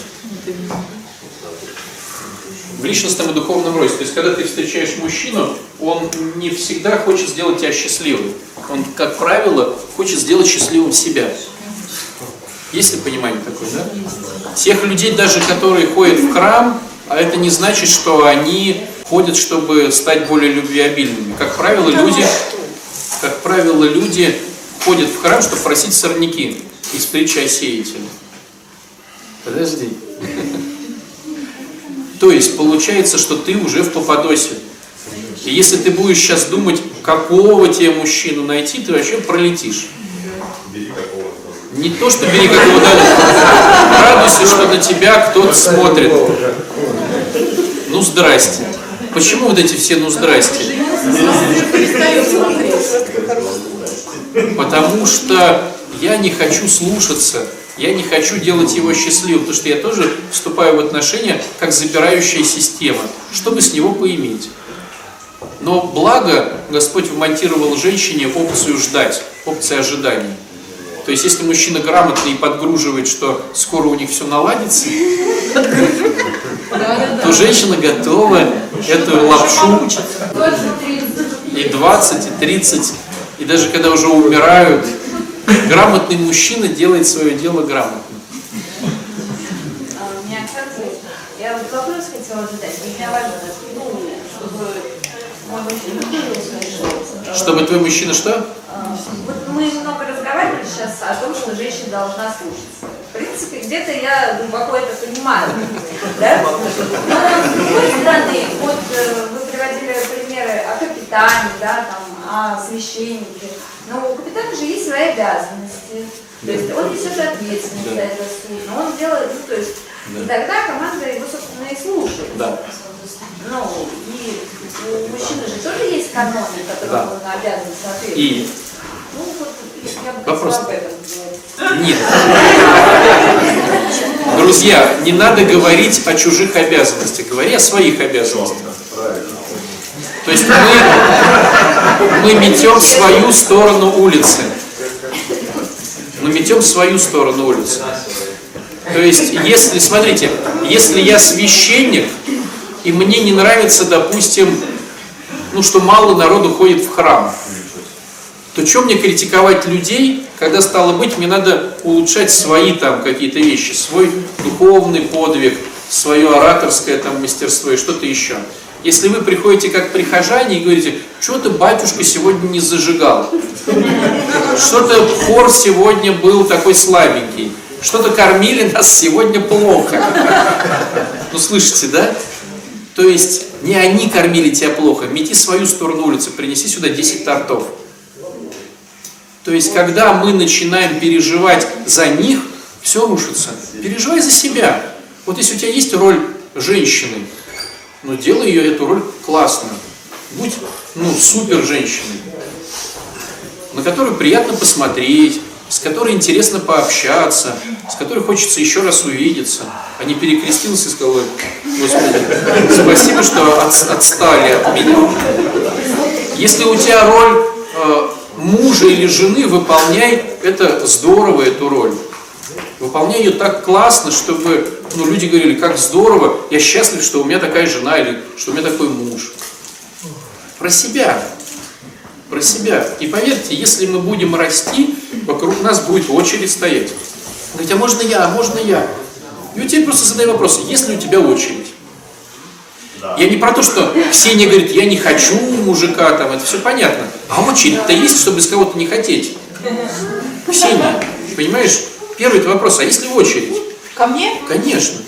В личностном и духовном росте. То есть, когда ты встречаешь мужчину, он не всегда хочет сделать тебя счастливым. Он, как правило, хочет сделать счастливым себя. Есть ли понимание такое, да? Тех людей даже, которые ходят в храм, а это не значит, что они ходят, чтобы стать более любвеобильными. Как правило, люди, как правило, люди ходят в храм, чтобы просить сорняки из притчи о сеятеле. Подожди. То есть получается, что ты уже в попадосе. И если ты будешь сейчас думать, какого тебе мужчину найти, ты вообще пролетишь. Не то, что бери какого да, радуйся, что на тебя кто-то смотрит. Ну здрасте. Почему вот эти все ну здрасте? Потому что я не хочу слушаться, я не хочу делать его счастливым, потому что я тоже вступаю в отношения как забирающая система, чтобы с него поиметь. Но благо Господь вмонтировал женщине опцию ждать, опцию ожидания. То есть, если мужчина грамотный и подгруживает, что скоро у них все наладится, то женщина готова эту лапшу и 20, и 30, и даже когда уже умирают, грамотный мужчина делает свое дело грамотно. А у меня бы, я вот вопрос хотела задать, для важно, ну, чтобы мой мужчина. Чтобы твой мужчина что? А, Вот мы много разговаривали сейчас о том, что женщина должна слушаться. В принципе, где-то я глубоко это понимаю. Да? Но с другой стороны, вот э, вы приводили примеры о капитане, да, там, о священнике. Но у капитана же есть свои обязанности. То есть он несет ответственность за это судно, он делает, ну, то есть, и тогда команда его, собственно, и слушает. Да. Ну, и у мужчины же тоже есть каноны, которым Да. он обязан соответствовать. И Ну, вот я бы Вопрос. хотела об этом говорить. Нет. Друзья, не надо говорить о чужих обязанностях, говори о своих обязанностях. То есть мы, мы метем свою сторону улицы. Мы метем свою сторону улицы. То есть, если, смотрите, если я священник, и мне не нравится, допустим, ну, что мало народу ходит в храм, то что мне критиковать людей, когда стало быть, мне надо улучшать свои там какие-то вещи, свой духовный подвиг, свое ораторское там мастерство и что-то еще. Если вы приходите как прихожане и говорите, что-то батюшка сегодня не зажигал, что-то хор сегодня был такой слабенький, что-то кормили нас сегодня плохо. Ну слышите, да? То есть не они кормили тебя плохо, мети свою сторону улицы, принеси сюда 10 тортов. То есть, когда мы начинаем переживать за них, все рушится. Переживай за себя. Вот если у тебя есть роль женщины, ну делай ее эту роль классно. Будь, ну, супер женщиной, на которую приятно посмотреть, с которой интересно пообщаться, с которой хочется еще раз увидеться, а не перекрестился и сказал, «Ой, Господи, спасибо, что от- отстали от меня. Если у тебя роль э, мужа или жены, выполняй это здорово, эту роль. Выполняй ее так классно, чтобы ну, люди говорили, как здорово, я счастлив, что у меня такая жена или что у меня такой муж. Про себя. Про себя. И поверьте, если мы будем расти, вокруг нас будет очередь стоять. Говорить, а можно я, а можно я? И у тебя просто задай вопрос, есть ли у тебя очередь? Я не про то, что Ксения говорит, я не хочу мужика, там, это все понятно. А очередь-то есть, чтобы из кого-то не хотеть. Ксения, понимаешь, первый вопрос, а есть ли очередь? Ко мне? Конечно.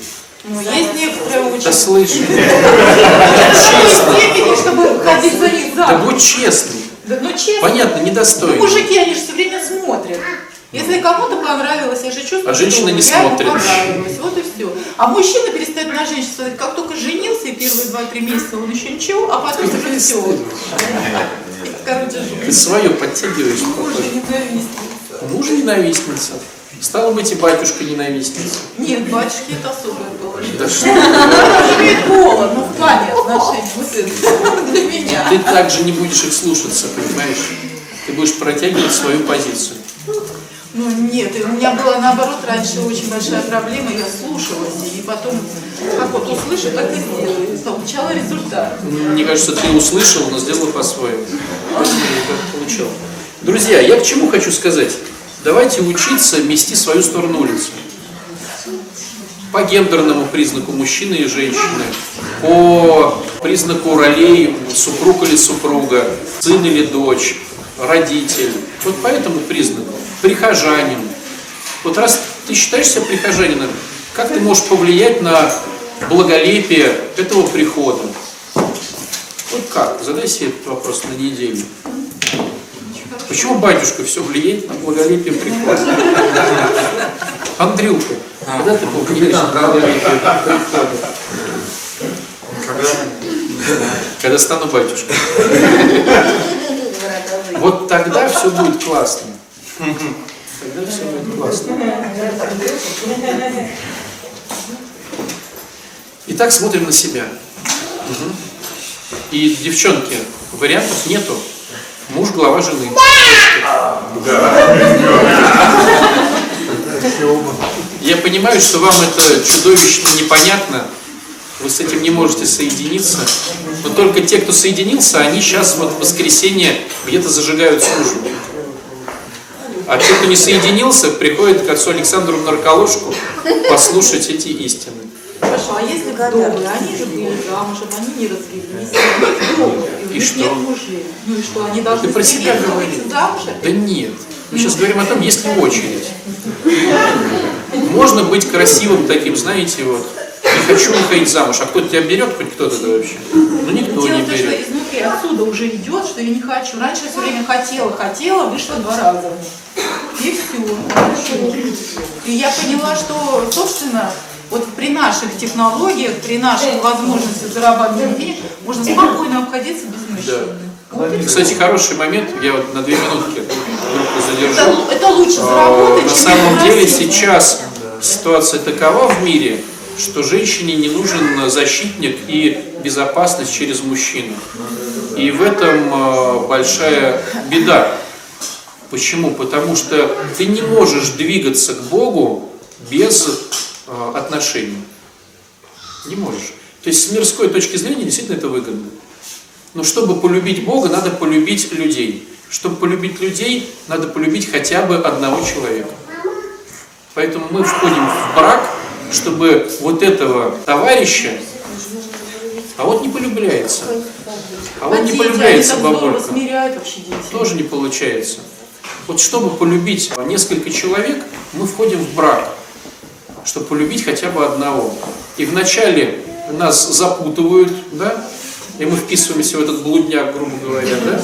Ну, есть некоторые Да очень. слышь, Честно. степени, чтобы ходить за них да будь честный. Да, ну честно. Понятно, Ну, недостойно. мужики, они же все время смотрят. Если кому-то понравилось, я же чувствую, А женщина что не смотрит. Вот и все. А мужчина перестает на женщину смотреть, как только женился, и первые два-три месяца он еще ничего, а потом уже все. Короче, Ты свое подтягиваешь. мужа ненавистница. Муж ненавистница. Стало быть, и батюшка ненавистница. Нет, батюшки это особое положение. Да что? Имеет пола, но в плане отношений. Вот это для меня. Ты также не будешь их слушаться, понимаешь? Ты будешь протягивать свою позицию. Ну нет, у меня была наоборот раньше очень большая проблема, я слушалась, и потом, как вот услышу, так и сделаю, получала результат. Мне кажется, ты услышал, но сделал по-своему. И Получил. Друзья, я к чему хочу сказать? Давайте учиться мести свою сторону улицы. По гендерному признаку мужчины и женщины, по признаку ролей супруг или супруга, сын или дочь, родитель. Вот по этому признаку. Прихожанин. Вот раз ты считаешь себя прихожанином, как ты можешь повлиять на благолепие этого прихода? Вот как? Задай себе этот вопрос на неделю. Почему батюшка все влияет на благолепие прихода? Андрюха, когда ты на благолепие прихода? Когда стану батюшкой. Вот тогда все будет классно. Тогда все будет классно. Итак, смотрим на себя. И, девчонки, вариантов нету. Муж глава жены. Я понимаю, что вам это чудовищно непонятно. Вы с этим не можете соединиться. Но только те, кто соединился, они сейчас вот в воскресенье где-то зажигают службу. А те, кто не соединился, приходят к отцу Александру в нарколожку послушать эти истины. Хорошо, а если вдовы, они же были замужем, они не развелись, вдовы, и у них что? нет мужей. Ну и что, они должны Ты про себя замуж? Да нет. Мы сейчас говорим о том, есть ли очередь. Можно быть красивым таким, знаете, вот. Не хочу выходить замуж. А кто тебя берет, хоть кто-то да вообще? Ну никто Дело не в том, что берет. изнутри отсюда уже идет, что я не хочу. Раньше я все время хотела, хотела, вышла два раза. И все. И я поняла, что, собственно, вот при наших технологиях, при наших возможностях зарабатывать денег, можно спокойно обходиться без мужчины. Кстати, хороший момент, я вот на две минутки задержу. Это, это лучше А, заработать, На самом деле сейчас ситуация такова в мире, что женщине не нужен защитник и безопасность через мужчину. И в этом э, большая беда. Почему? Потому что ты не можешь двигаться к Богу без отношений. Не можешь. То есть с мирской точки зрения действительно это выгодно. Но чтобы полюбить Бога, надо полюбить людей. Чтобы полюбить людей, надо полюбить хотя бы одного человека. Поэтому мы входим в брак, чтобы вот этого товарища, а вот не полюбляется. А вот не полюбляется бабулька. Тоже не получается. Вот чтобы полюбить несколько человек, мы входим в брак, чтобы полюбить хотя бы одного. И вначале нас запутывают, да, и мы вписываемся в этот блудняк, грубо говоря, да?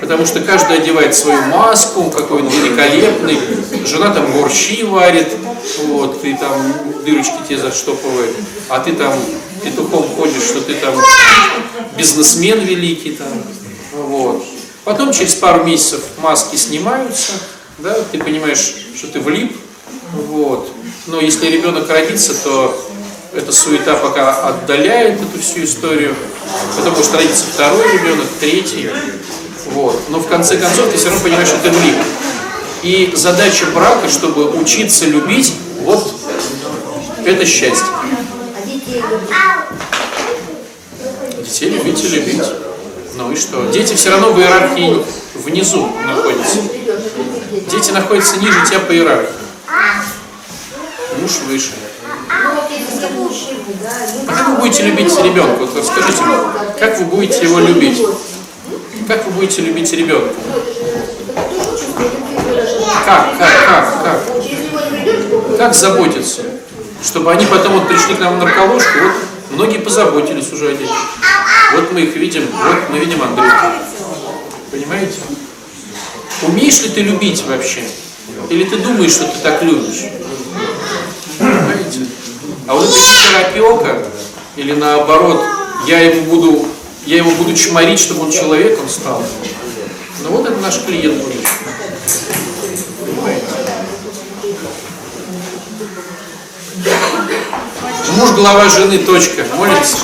Потому что каждый одевает свою маску, какой он великолепный, жена там борщи варит, вот, и там дырочки тебе заштопывает, а ты там петухом ходишь, что ты там бизнесмен великий там, вот. Потом через пару месяцев маски снимаются, да, ты понимаешь, что ты влип, вот. Но если ребенок родится, то эта суета пока отдаляет эту всю историю, потом может родиться второй ребенок, третий, вот. Но в конце концов ты все равно понимаешь, что ты влип. И задача брака, чтобы учиться любить, вот это счастье. Детей любить и любить. Ну и что? Дети все равно в иерархии внизу находятся. Дети находятся ниже тебя по иерархии. Муж выше. А как вы будете любить ребенка? Вот расскажите мне, как вы будете его любить? Как вы будете любить ребенка? Как, как, как, как? Как заботиться? Чтобы они потом вот пришли к нам в нарколожку, вот многие позаботились уже о детях. Вот мы их видим, вот мы видим Андрюху. Понимаете? Умеешь ли ты любить вообще? Или ты думаешь, что ты так любишь? А вот эта хитеропелка, или наоборот, я ему буду, я его буду чморить, чтобы он человеком стал. Ну вот это наш клиент будет. Муж, глава жены, точка. Молимся.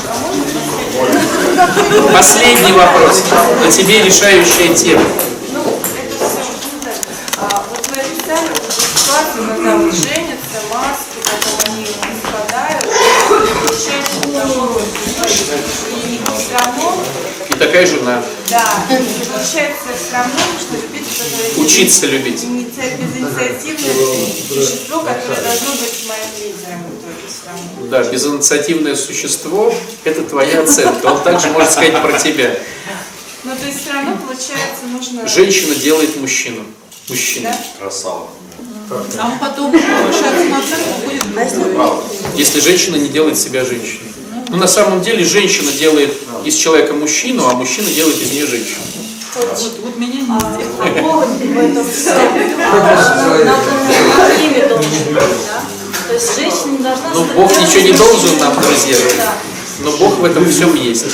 Последний вопрос. На тебе решающая тема. А, вот вы описали вот ситуацию, когда вот женятся, маски, потом они спадают, и такая жена. да, и получается все равно, что любить это Учиться любить. иници- безинициативное существо, которое должно быть моим лидером. Да, безинициативное существо – это твоя оценка. Он также может сказать про тебя. Ну, то есть все равно, получается, нужно... Женщина делает мужчину. Мужчина. Красава. А он потом повышается на оценку, будет Если женщина не делает себя женщиной. Ну, на самом деле, женщина делает из человека мужчину, а мужчина делает из нее женщину. Вот, вот меня не А? То есть женщина должна Ну, Бог ничего не должен нам, друзья. Но Бог в этом всем есть.